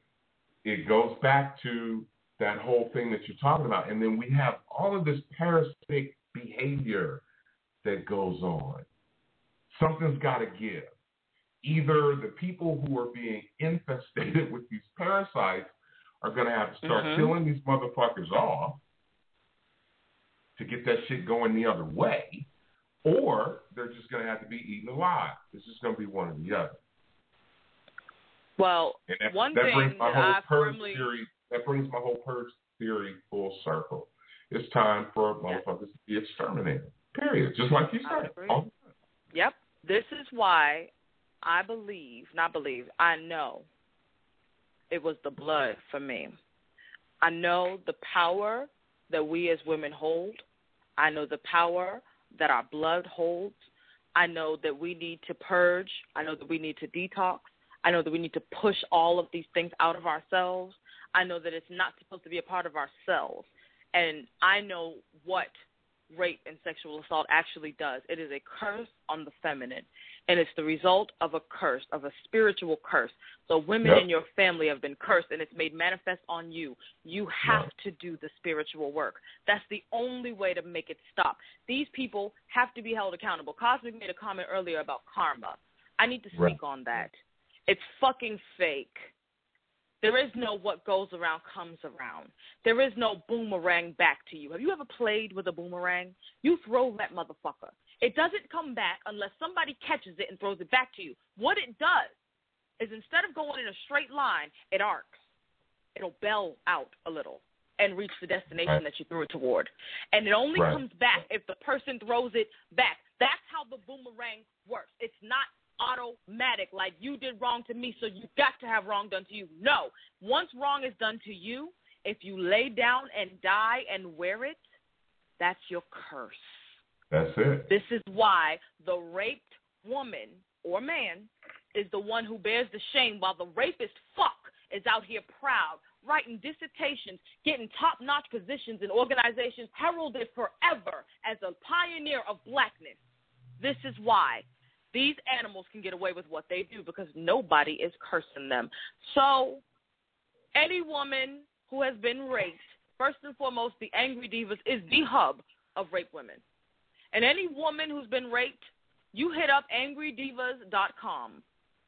it goes back to that whole thing that you're talking about. And then we have all of this parasitic behavior that goes on. Something's got to give. Either the people who are being infested with these parasites are going to have to start mm-hmm. killing these motherfuckers off to get that shit going the other way, or they're just going to have to be eaten alive. It's just going to be one or the other. Well, and that, one that thing brings my whole I purge firmly theory. That brings my whole purge theory full circle. It's time for yeah. motherfuckers to be exterminated. Period. Just like you said. All yep. This is why I believe, not believe, I know it was the blood for me. I know the power that we as women hold. I know the power that our blood holds. I know that we need to purge. I know that we need to detox. I know that we need to push all of these things out of ourselves. I know that it's not supposed to be a part of ourselves. And I know what rape and sexual assault actually does. It is a curse on the feminine, and it's the result of a curse, of a spiritual curse. So women Yep. in your family have been cursed, and it's made manifest on you. You have to do the spiritual work. That's the only way to make it stop. These people have to be held accountable. Cosmic made a comment earlier about karma. I need to speak Right. on that. It's fucking fake. There is no what goes around comes around. There is no boomerang back to you. Have you ever played with a boomerang? You throw that motherfucker. It doesn't come back unless somebody catches it and throws it back to you. What it does is instead of going in a straight line, it arcs. It'll bell out a little and reach the destination that you threw it toward. And it only Right. comes back if the person throws it back. That's how the boomerang works. It's not automatic like you did wrong to me so you got to have wrong done to you. No. Once wrong is done to you, if you lay down and die and wear it, that's your curse. That's it. This is why the raped woman or man is the one who bears the shame while the rapist fuck is out here proud, writing dissertations, getting top notch positions in organizations, heralded forever as a pioneer of blackness. This is why these animals can get away with what they do because nobody is cursing them. So, any woman who has been raped, first and foremost, the Angry Divas is the hub of rape women. And any woman who's been raped, you hit up angrydivas.com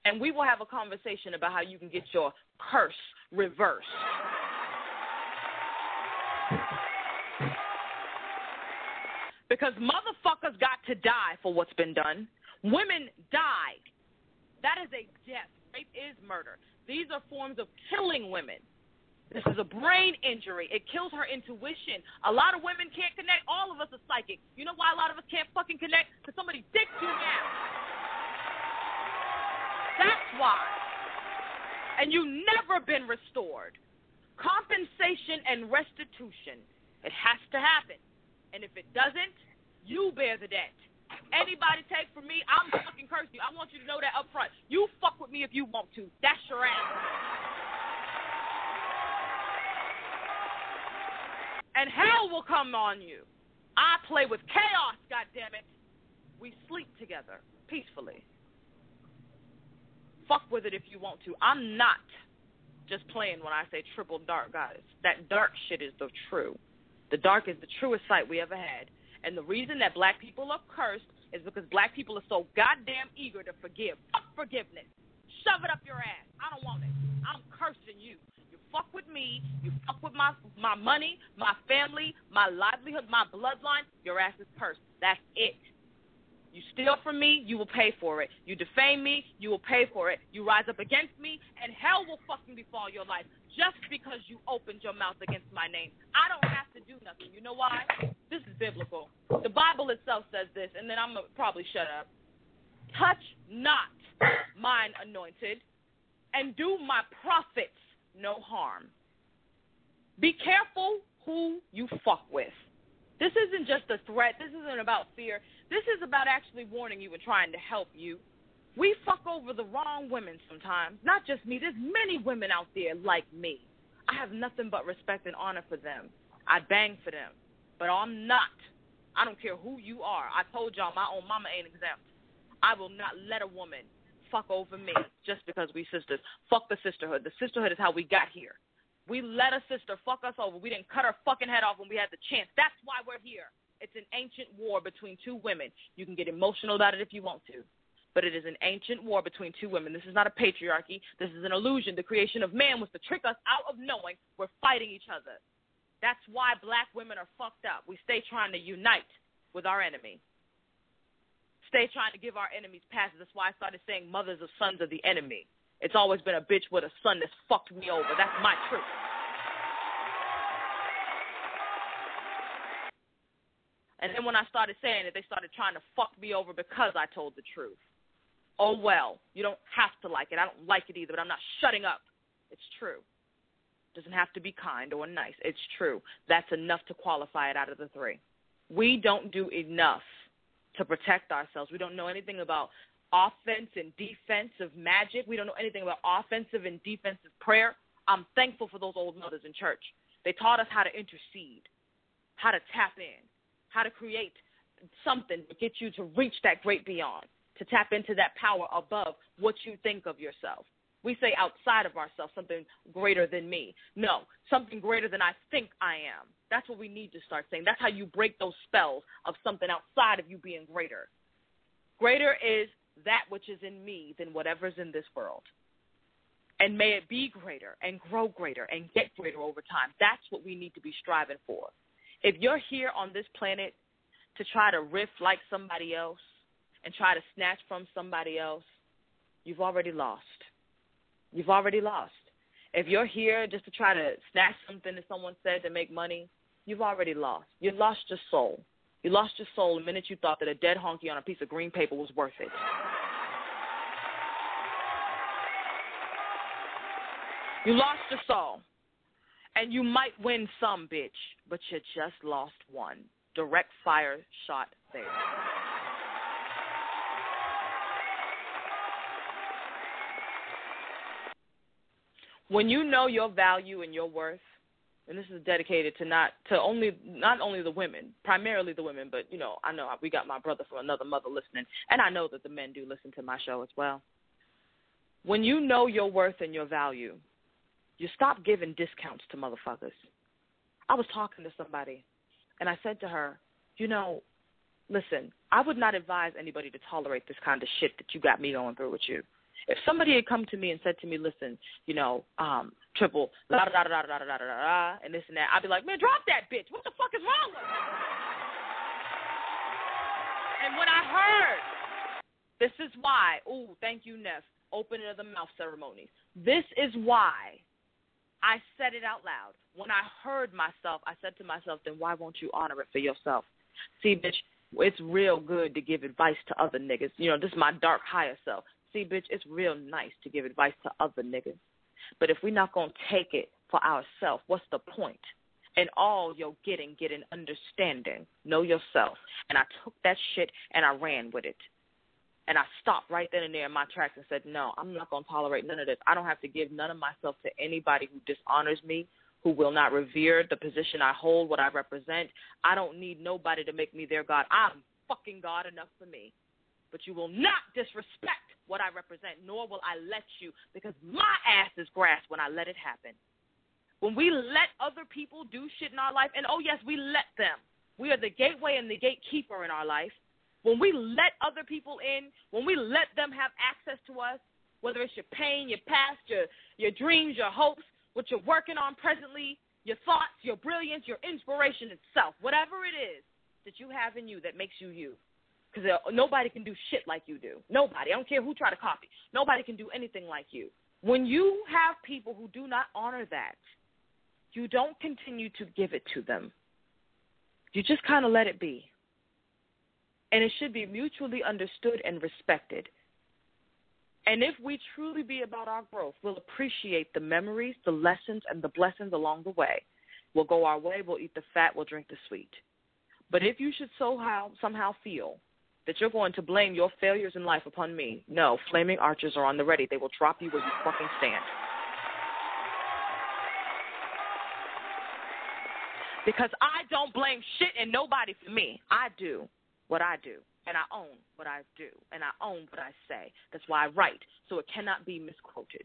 and we will have a conversation about how you can get your curse reversed. Because motherfuckers got to die for what's been done. Women die. That is a death. Rape is murder. These are forms of killing women. This is a brain injury. It kills her intuition. A lot of women can't connect. All of us are psychic. You know why a lot of us can't fucking connect? Because somebody dick you down. That's why. And you've never been restored. Compensation and restitution. It has to happen. And if it doesn't, you bear the debt. Anybody take from me, I'm fucking curse you. I want you to know that up front. You fuck with me if you want to. That's your ass. And hell will come on you. I play with chaos, goddammit. We sleep together peacefully. Fuck with it if you want to. I'm not just playing when I say triple dark guys. That dark shit is the true. The dark is the truest sight we ever had. And the reason that black people are cursed is because black people are so goddamn eager to forgive. Fuck forgiveness. Shove it up your ass. I don't want it. I'm cursing you. You fuck with me. You fuck with my my money, my family, my livelihood, my bloodline. Your ass is cursed. That's it. You steal from me, you will pay for it. You defame me, you will pay for it. You rise up against me, and hell will fucking befall your life just because you opened your mouth against my name. I don't have to do nothing. You know why? This is biblical. The Bible itself says this, and then I'm going to probably shut up. Touch not mine anointed, and do my prophets no harm. Be careful who you fuck with. This isn't just a threat. This isn't about fear. This is about actually warning you and trying to help you. We fuck over the wrong women sometimes. Not just me. There's many women out there like me. I have nothing but respect and honor for them. I bang for them. But I'm not. I don't care who you are. I told y'all my own mama ain't exempt. I will not let a woman fuck over me just because we sisters. Fuck the sisterhood. The sisterhood is how we got here. We let a sister fuck us over. We didn't cut her fucking head off when we had the chance. That's why we're here. It's an ancient war between two women. You can get emotional about it if you want to. But it is an ancient war between two women. This is not a patriarchy. This is an illusion. The creation of man was to trick us out of knowing we're fighting each other. That's why black women are fucked up. We stay trying to unite with our enemy. Stay trying to give our enemies passes. That's why I started saying mothers of sons of the enemy. It's always been a bitch with a son that's fucked me over. That's my truth. And then when I started saying it, they started trying to fuck me over because I told the truth. Oh well, you don't have to like it. I don't like it either, but I'm not shutting up. It's true. It Doesn't have to be kind or nice. It's true. That's enough to qualify it out of the three. We don't do enough to protect ourselves. We don't know anything about offense and defensive magic. We don't know anything about offensive and defensive prayer. I'm thankful for those old mothers in church. They taught us how to intercede, how to tap in, how to create something to get you to reach that great beyond, to tap into that power above what you think of yourself. We say outside of ourselves, something greater than me. No, something greater than I think I am. That's what we need to start saying. That's how you break those spells of something outside of you being greater. Greater is that which is in me than whatever's in this world. And may it be greater and grow greater and get greater over time. That's what we need to be striving for. If you're here on this planet to try to riff like somebody else and try to snatch from somebody else, you've already lost. You've already lost. If you're here just to try to snatch something that someone said to make money, you've already lost. You lost your soul. You lost your soul the minute you thought that a dead honky on a piece of green paper was worth it. You lost your soul. And you might win some, bitch, but you just lost one. Direct fire shot there. When you know your value and your worth, and this is dedicated to not to only not only the women, primarily the women, but you know, I know we got my brother from another mother listening, and I know that the men do listen to my show as well. When you know your worth and your value, you stop giving discounts to motherfuckers. I was talking to somebody and I said to her, you know, listen, I would not advise anybody to tolerate this kind of shit that you got me going through with you. If somebody had come to me and said to me, listen, you know, um, triple, da da da da da da da da da, and this and that, I'd be like, man, drop that bitch. What the fuck is wrong with her? And when I heard, this is why, ooh, thank you, Neff, opening of the mouth ceremonies. This is why I said it out loud. When I heard myself, I said to myself, then why won't you honor it for yourself? See, bitch, it's real good to give advice to other niggas. You know, this is my dark higher self. See, bitch, it's real nice to give advice to other niggas. But if we're not going to take it for ourselves, what's the point? And all you're getting, get an understanding. Know yourself. And I took that shit and I ran with it. And I stopped right then and there in my tracks and said, no, I'm not going to tolerate none of this. I don't have to give none of myself to anybody who dishonors me, who will not revere the position I hold, what I represent. I don't need nobody to make me their God. I'm fucking God enough for me. But you will not disrespect what I represent, nor will I let you, because my ass is grass when I let it happen. When we let other people do shit in our life, and oh, yes, we let them. We are the gateway and the gatekeeper in our life when we let other people in, when we let them have access to us, whether it's your pain, your past, your your dreams, your hopes, what you're working on presently, your thoughts, your brilliance, your inspiration itself, whatever it is that you have in you that makes you you. Because uh, nobody can do shit like you do. Nobody. I don't care who try to copy. Nobody can do anything like you. When you have people who do not honor that, you don't continue to give it to them. You just kind of let it be and it should be mutually understood and respected. And if we truly be about our growth, we'll appreciate the memories, the lessons, and the blessings along the way. We'll go our way, we'll eat the fat, we'll drink the sweet. But if you should somehow, somehow feel that you're going to blame your failures in life upon me, no, flaming archers are on the ready. They will drop you where you fucking stand. Because I don't blame shit and nobody for me. I do what I do, and I own what I do, and I own what I say. That's why I write, so it cannot be misquoted.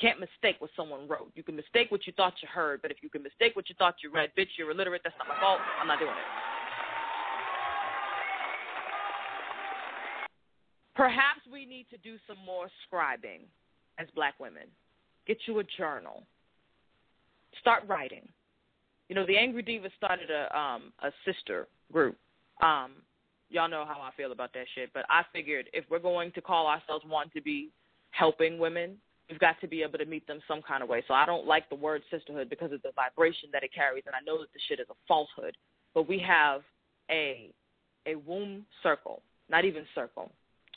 Can't mistake what someone wrote. You can mistake what you thought you heard, but if you can mistake what you thought you read, bitch, you're illiterate. That's not my fault. I'm not doing it. Perhaps we need to do some more scribing as black women. Get you a journal. Start writing. You know, the Angry Divas started a um a sister group um, y'all know how I feel about that shit. But I figured if we're going to call ourselves one to be helping women, we've got to be able to meet them some kind of way. So I don't like the word sisterhood because of the vibration that it carries, and I know that the shit is a falsehood. But we have a a womb circle, not even circle,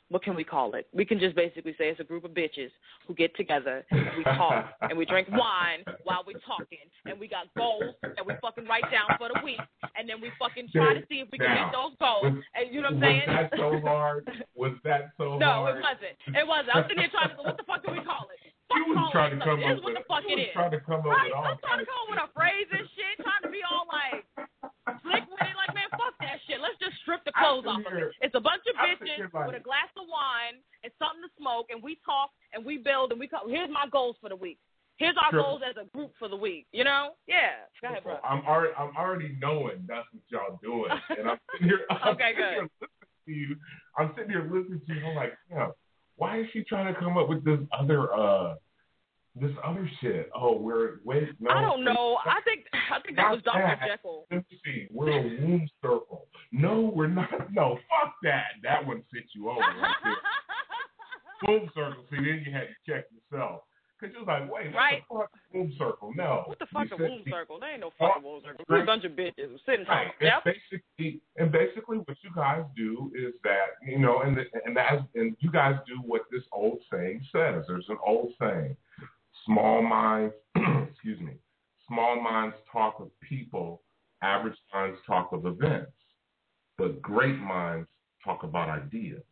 what can we call it? We can just basically say it's a group of bitches who get together and we talk and we drink wine while we're talking and we got goals that we fucking write down for the week and then we fucking try to see if we can Now, meet those goals. was- and you know what I'm was saying? that so hard? Was that so no, hard? No, it wasn't. It wasn't. I was sitting here trying to go, what the fuck do we call it? Fuck You was trying to come up with the fuck was is. trying to come up Right? with all I'm trying to come up with a phrase and shit, trying to be all like slick with it. Like, man, fuck that shit. Let's just strip the clothes off sitting of it. It's a bunch of bitches like- with a glass of wine and something to smoke, and we talk and we build and we come. Here's my goals for the week. Here's our Sure. goals as a group for the week. You know? Yeah. Go ahead, bro. I'm already, I'm already knowing that's what y'all doing, and I'm sitting here, I'm Okay, sitting good. here listening to you. I'm sitting here listening to you. I'm like, yeah, why is she trying to come up with this other, uh, this other shit? Oh, we're wait, no. I don't know. I think I think that was Dr. that. Jekyll. Let's see. We're a womb circle. No, we're not. No, fuck that. That one fits you over right. Womb circle. See, then you had to check yourself. Because you was like, wait, what Right. the fuck? Womb circle. No. What the You fuck a womb the- circle? There ain't no fucking womb circle. We're a bunch of bitches who sit and Right. And Yep. basically, and basically, what you guys do is that you know, and the, and that, and you guys do what this old saying says. There's an old saying: small minds, excuse me, small minds talk of people, average minds talk of events, but great minds talk about ideas.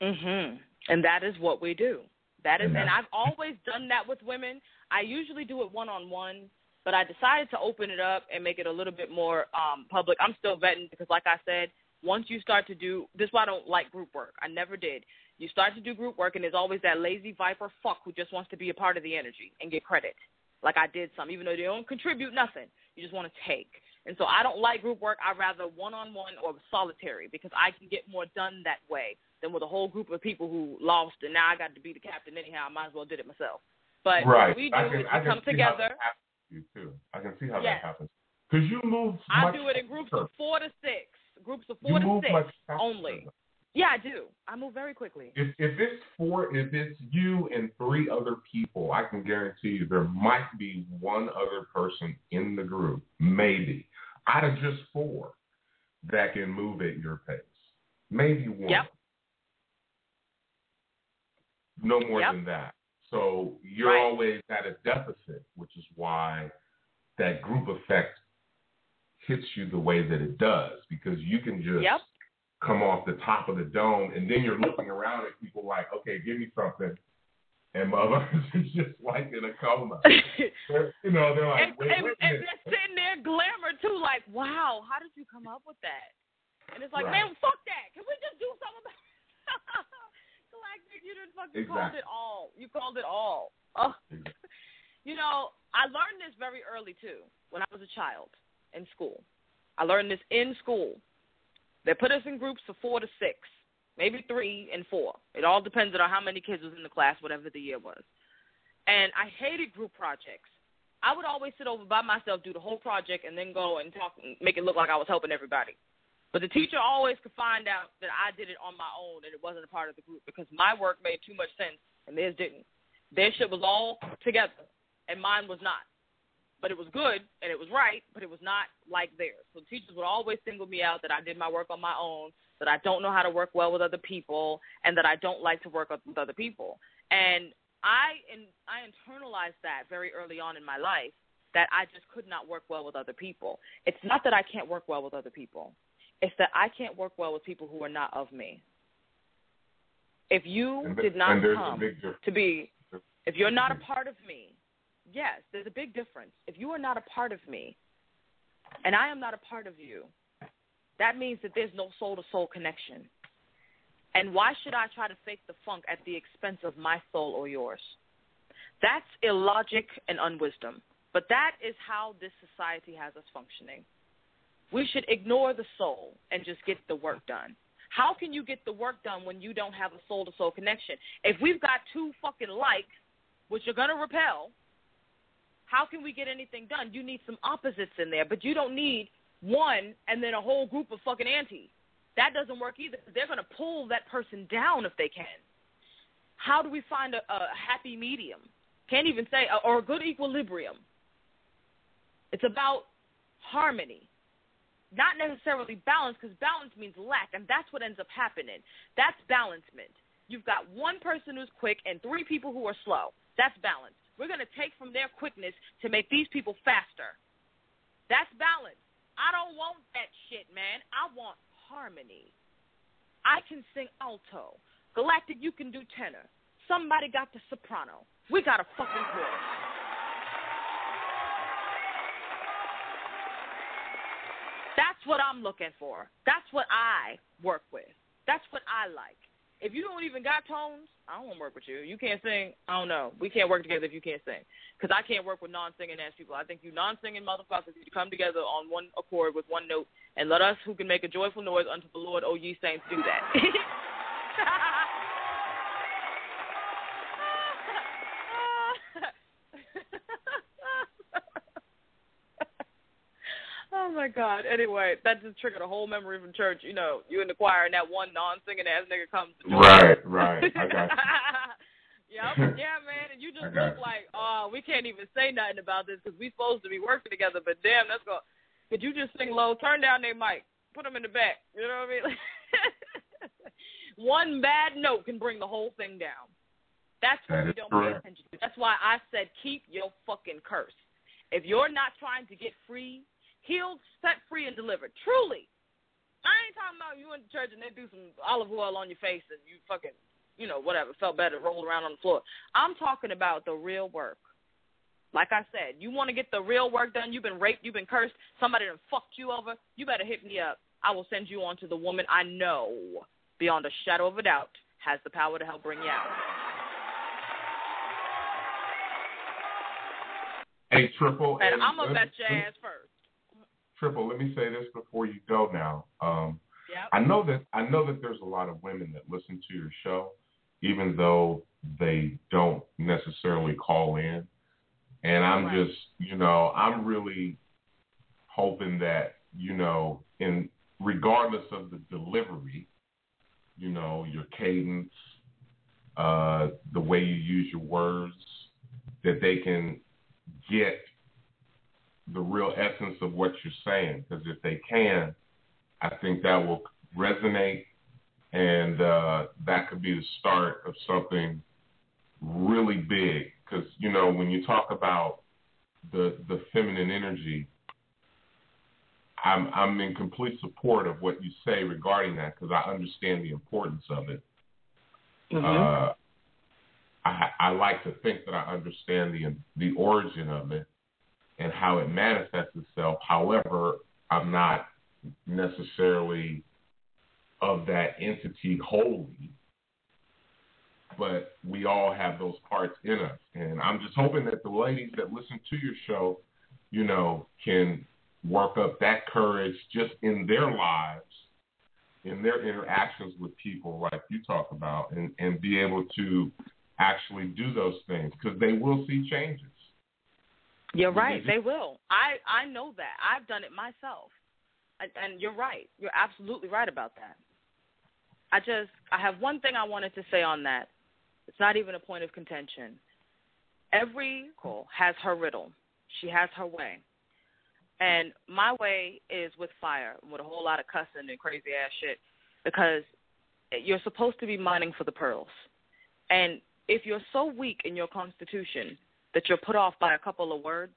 Mhm. And that is what we do. That is, And I've always done that with women. I usually do it one on one, but I decided to open it up and make it a little bit more um public. I'm still vetting because, like I said, once you start to do this, is why I don't like group work. I never did. You start to do group work, and there's always that lazy viper fuck who just wants to be a part of the energy and get credit. Like I did some, even though they don't contribute nothing. You just want to take. And so I don't like group work. I rather one on one or solitary because I can get more done that way than with a whole group of people who lost and now I got to be the captain anyhow. I might as well did it myself. But right. what we do I can, is we come see together. How that happens to you too. I can see how Yes. that happens. Because you move. I much do it in groups faster. of four to six. Groups of You four to move six only. Yeah, I do. I move very quickly. If if it's four, if it's you and three other people, I can guarantee you there might be one other person in the group, maybe out of just four, that can move at your pace. Maybe one. Yep. No more Yep. than that. So you're Right. always at a deficit, which is why that group effect hits you the way that it does because you can just Yep. come off the top of the dome, and then you're looking around at people like, okay, give me something, and motherfuckers is just like in a coma. You know, they're like, and, wait, and, wait and they're sitting there glamour too, like, wow, how did you come up with that? And it's like, Right. man, fuck that. Can we just do something about you didn't fucking called it all. You called it all. Oh. Exactly. You know, I learned this very early too, when I was a child in school. I learned this in school. They put us in groups of four to six, maybe three and four. It all depended on how many kids was in the class, whatever the year was. And I hated group projects. I would always sit over by myself, do the whole project, and then go and talk, make it look like I was helping everybody. But the teacher always could find out that I did it on my own and it wasn't a part of the group because my work made too much sense and theirs didn't. Their shit was all together and mine was not. But it was good and it was right, but it was not like theirs. So teachers would always single me out that I did my work on my own, that I don't know how to work well with other people, and that I don't like to work with other people. And I and I internalized that very early on in my life that I just could not work well with other people. It's not that I can't work well with other people. It's that I can't work well with people who are not of me. If you And, th- did not come a big difference. to be, if you're not a mm-hmm. part of me, yes, there's a big difference. If you are not a part of me, and I am not a part of you, that means that there's no soul to soul connection. And why should I try to fake the funk at the expense of my soul or yours? That's illogic and unwisdom. But that is how this society has us functioning. We should ignore the soul and just get the work done. How can you get the work done when you don't have a soul to soul connection? If we've got two fucking likes, which are going to repel, how can we get anything done? You need some opposites in there, but you don't need one and then a whole group of fucking antis. That doesn't work either. They're going to pull that person down if they can. How do we find a, a happy medium? Can't even say, or a good equilibrium. It's about harmony. Not necessarily balance because balance means lack, and that's what ends up happening. That's balancement. You've got one person who's quick and three people who are slow. That's balance. We're going to take from their quickness to make these people faster. That's balance. I don't want that shit, man. I want harmony. I can sing alto. Galactic, you can do tenor. Somebody got the soprano. We got a fucking chorus. That's what I'm looking for. That's what I work with. That's what I like. If you don't even got tones, I don't want to work with you. You can't sing. I don't know. We can't work together if you can't sing. Because I can't work with non-singing ass people. I think you non-singing motherfuckers need to come together on one accord with one note and let us who can make a joyful noise unto the Lord, O ye saints, do that. my God. Anyway, that just triggered a whole memory from church. You know, you in the choir and that one non-singing ass nigga comes. To right, right. I got you. yep, yeah, man. And you just look like, oh, we can't even say nothing about this because we supposed to be working together. But damn, that's go. Could you just sing low? Turn down their mic. Put them in the back. You know what I mean? one bad note can bring the whole thing down. That's what That we don't correct. pay attention to. That's why I said keep your fucking curse. If you're not trying to get free, healed, set free, and delivered, truly. I ain't talking about you in the church and they do some olive oil on your face and you fucking, you know, whatever, felt better, rolled around on the floor. I'm talking about the real work. Like I said, you want to get the real work done. You've been raped, you've been cursed, somebody done fucked you over. You better hit me up. I will send you on to the woman I know, beyond a shadow of a doubt, has the power to help bring you out. Hey, Triple. And I'm let gonna bet your ass first. Triple, let me say this before you go now. Um, Yep. I know that I know that there's a lot of women that listen to your show, even though they don't necessarily call in. And I'm Right. just, you know, I'm really hoping that, you know, in regardless of the delivery, you know, your cadence, uh, the way you use your words, that they can get the real essence of what you're saying. Because if they can, I think that will resonate, and uh, that could be the start of something really big. Because you know, when you talk about the the feminine energy, I'm I'm in complete support of what you say regarding that because I understand the importance of it. Uh, I, I like to think that I understand the the origin of it and how it manifests itself. However, I'm not necessarily of that entity wholly, but we all have those parts in us. And I'm just hoping that the ladies that listen to your show, you know, can work up that courage just in their lives, in their interactions with people like you talk about, and, and be able to actually do those things because they will see changes. You're mm-hmm. right. They will. I I know that. I've done it myself, and, and you're right. You're absolutely right about that. I just I have one thing I wanted to say on that. It's not even a point of contention. Every call has her riddle. She has her way, and my way is with fire, with a whole lot of cussing and crazy ass shit, because you're supposed to be mining for the pearls, and if you're so weak in your constitution that you're put off by a couple of words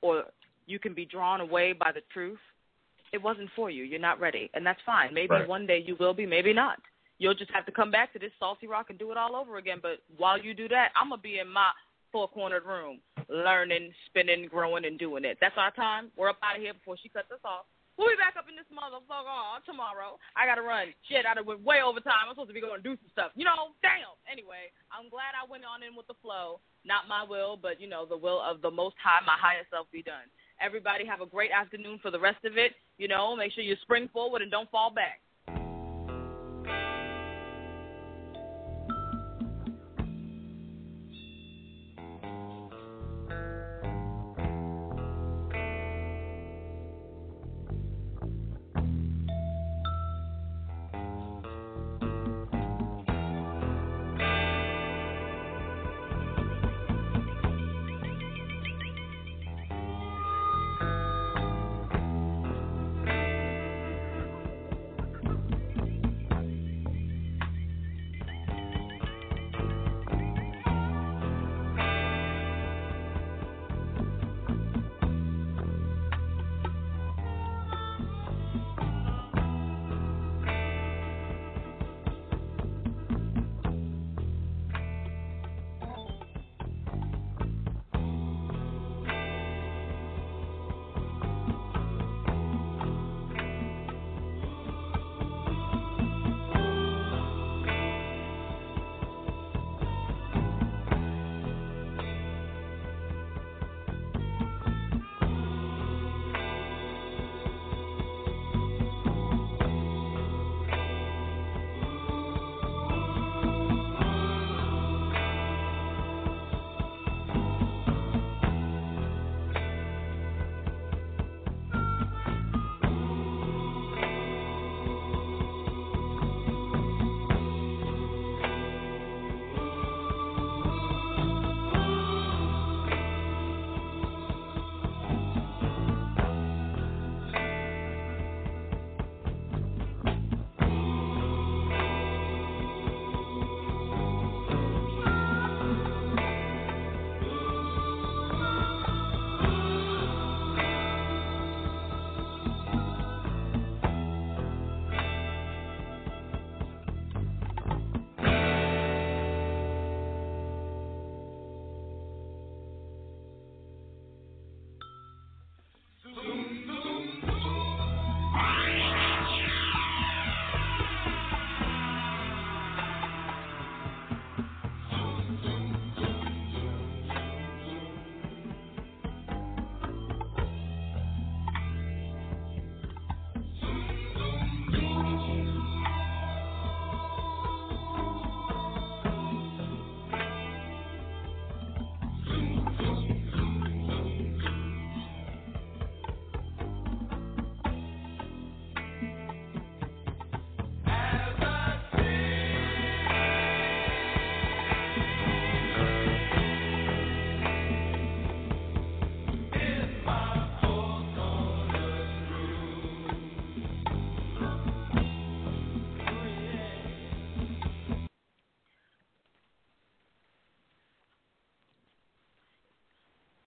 or you can be drawn away by the truth, it wasn't for you. You're not ready. And that's fine. Maybe Right. one day you will be, maybe not. You'll just have to come back to this salty rock and do it all over again. But while you do that, I'm going to be in my four cornered room learning, spinning, growing, and doing it. That's our time. We're up out of here before she cuts us off. We'll be back up in this motherfucker oh, tomorrow. I gotta run. Shit, I went way over time. I'm supposed to be going to do some stuff. You know, damn. Anyway, I'm glad I went on in with the flow. Not my will, but you know, the will of the Most High, my higher self, be done. Everybody have a great afternoon for the rest of it. You know, make sure you spring forward and don't fall back.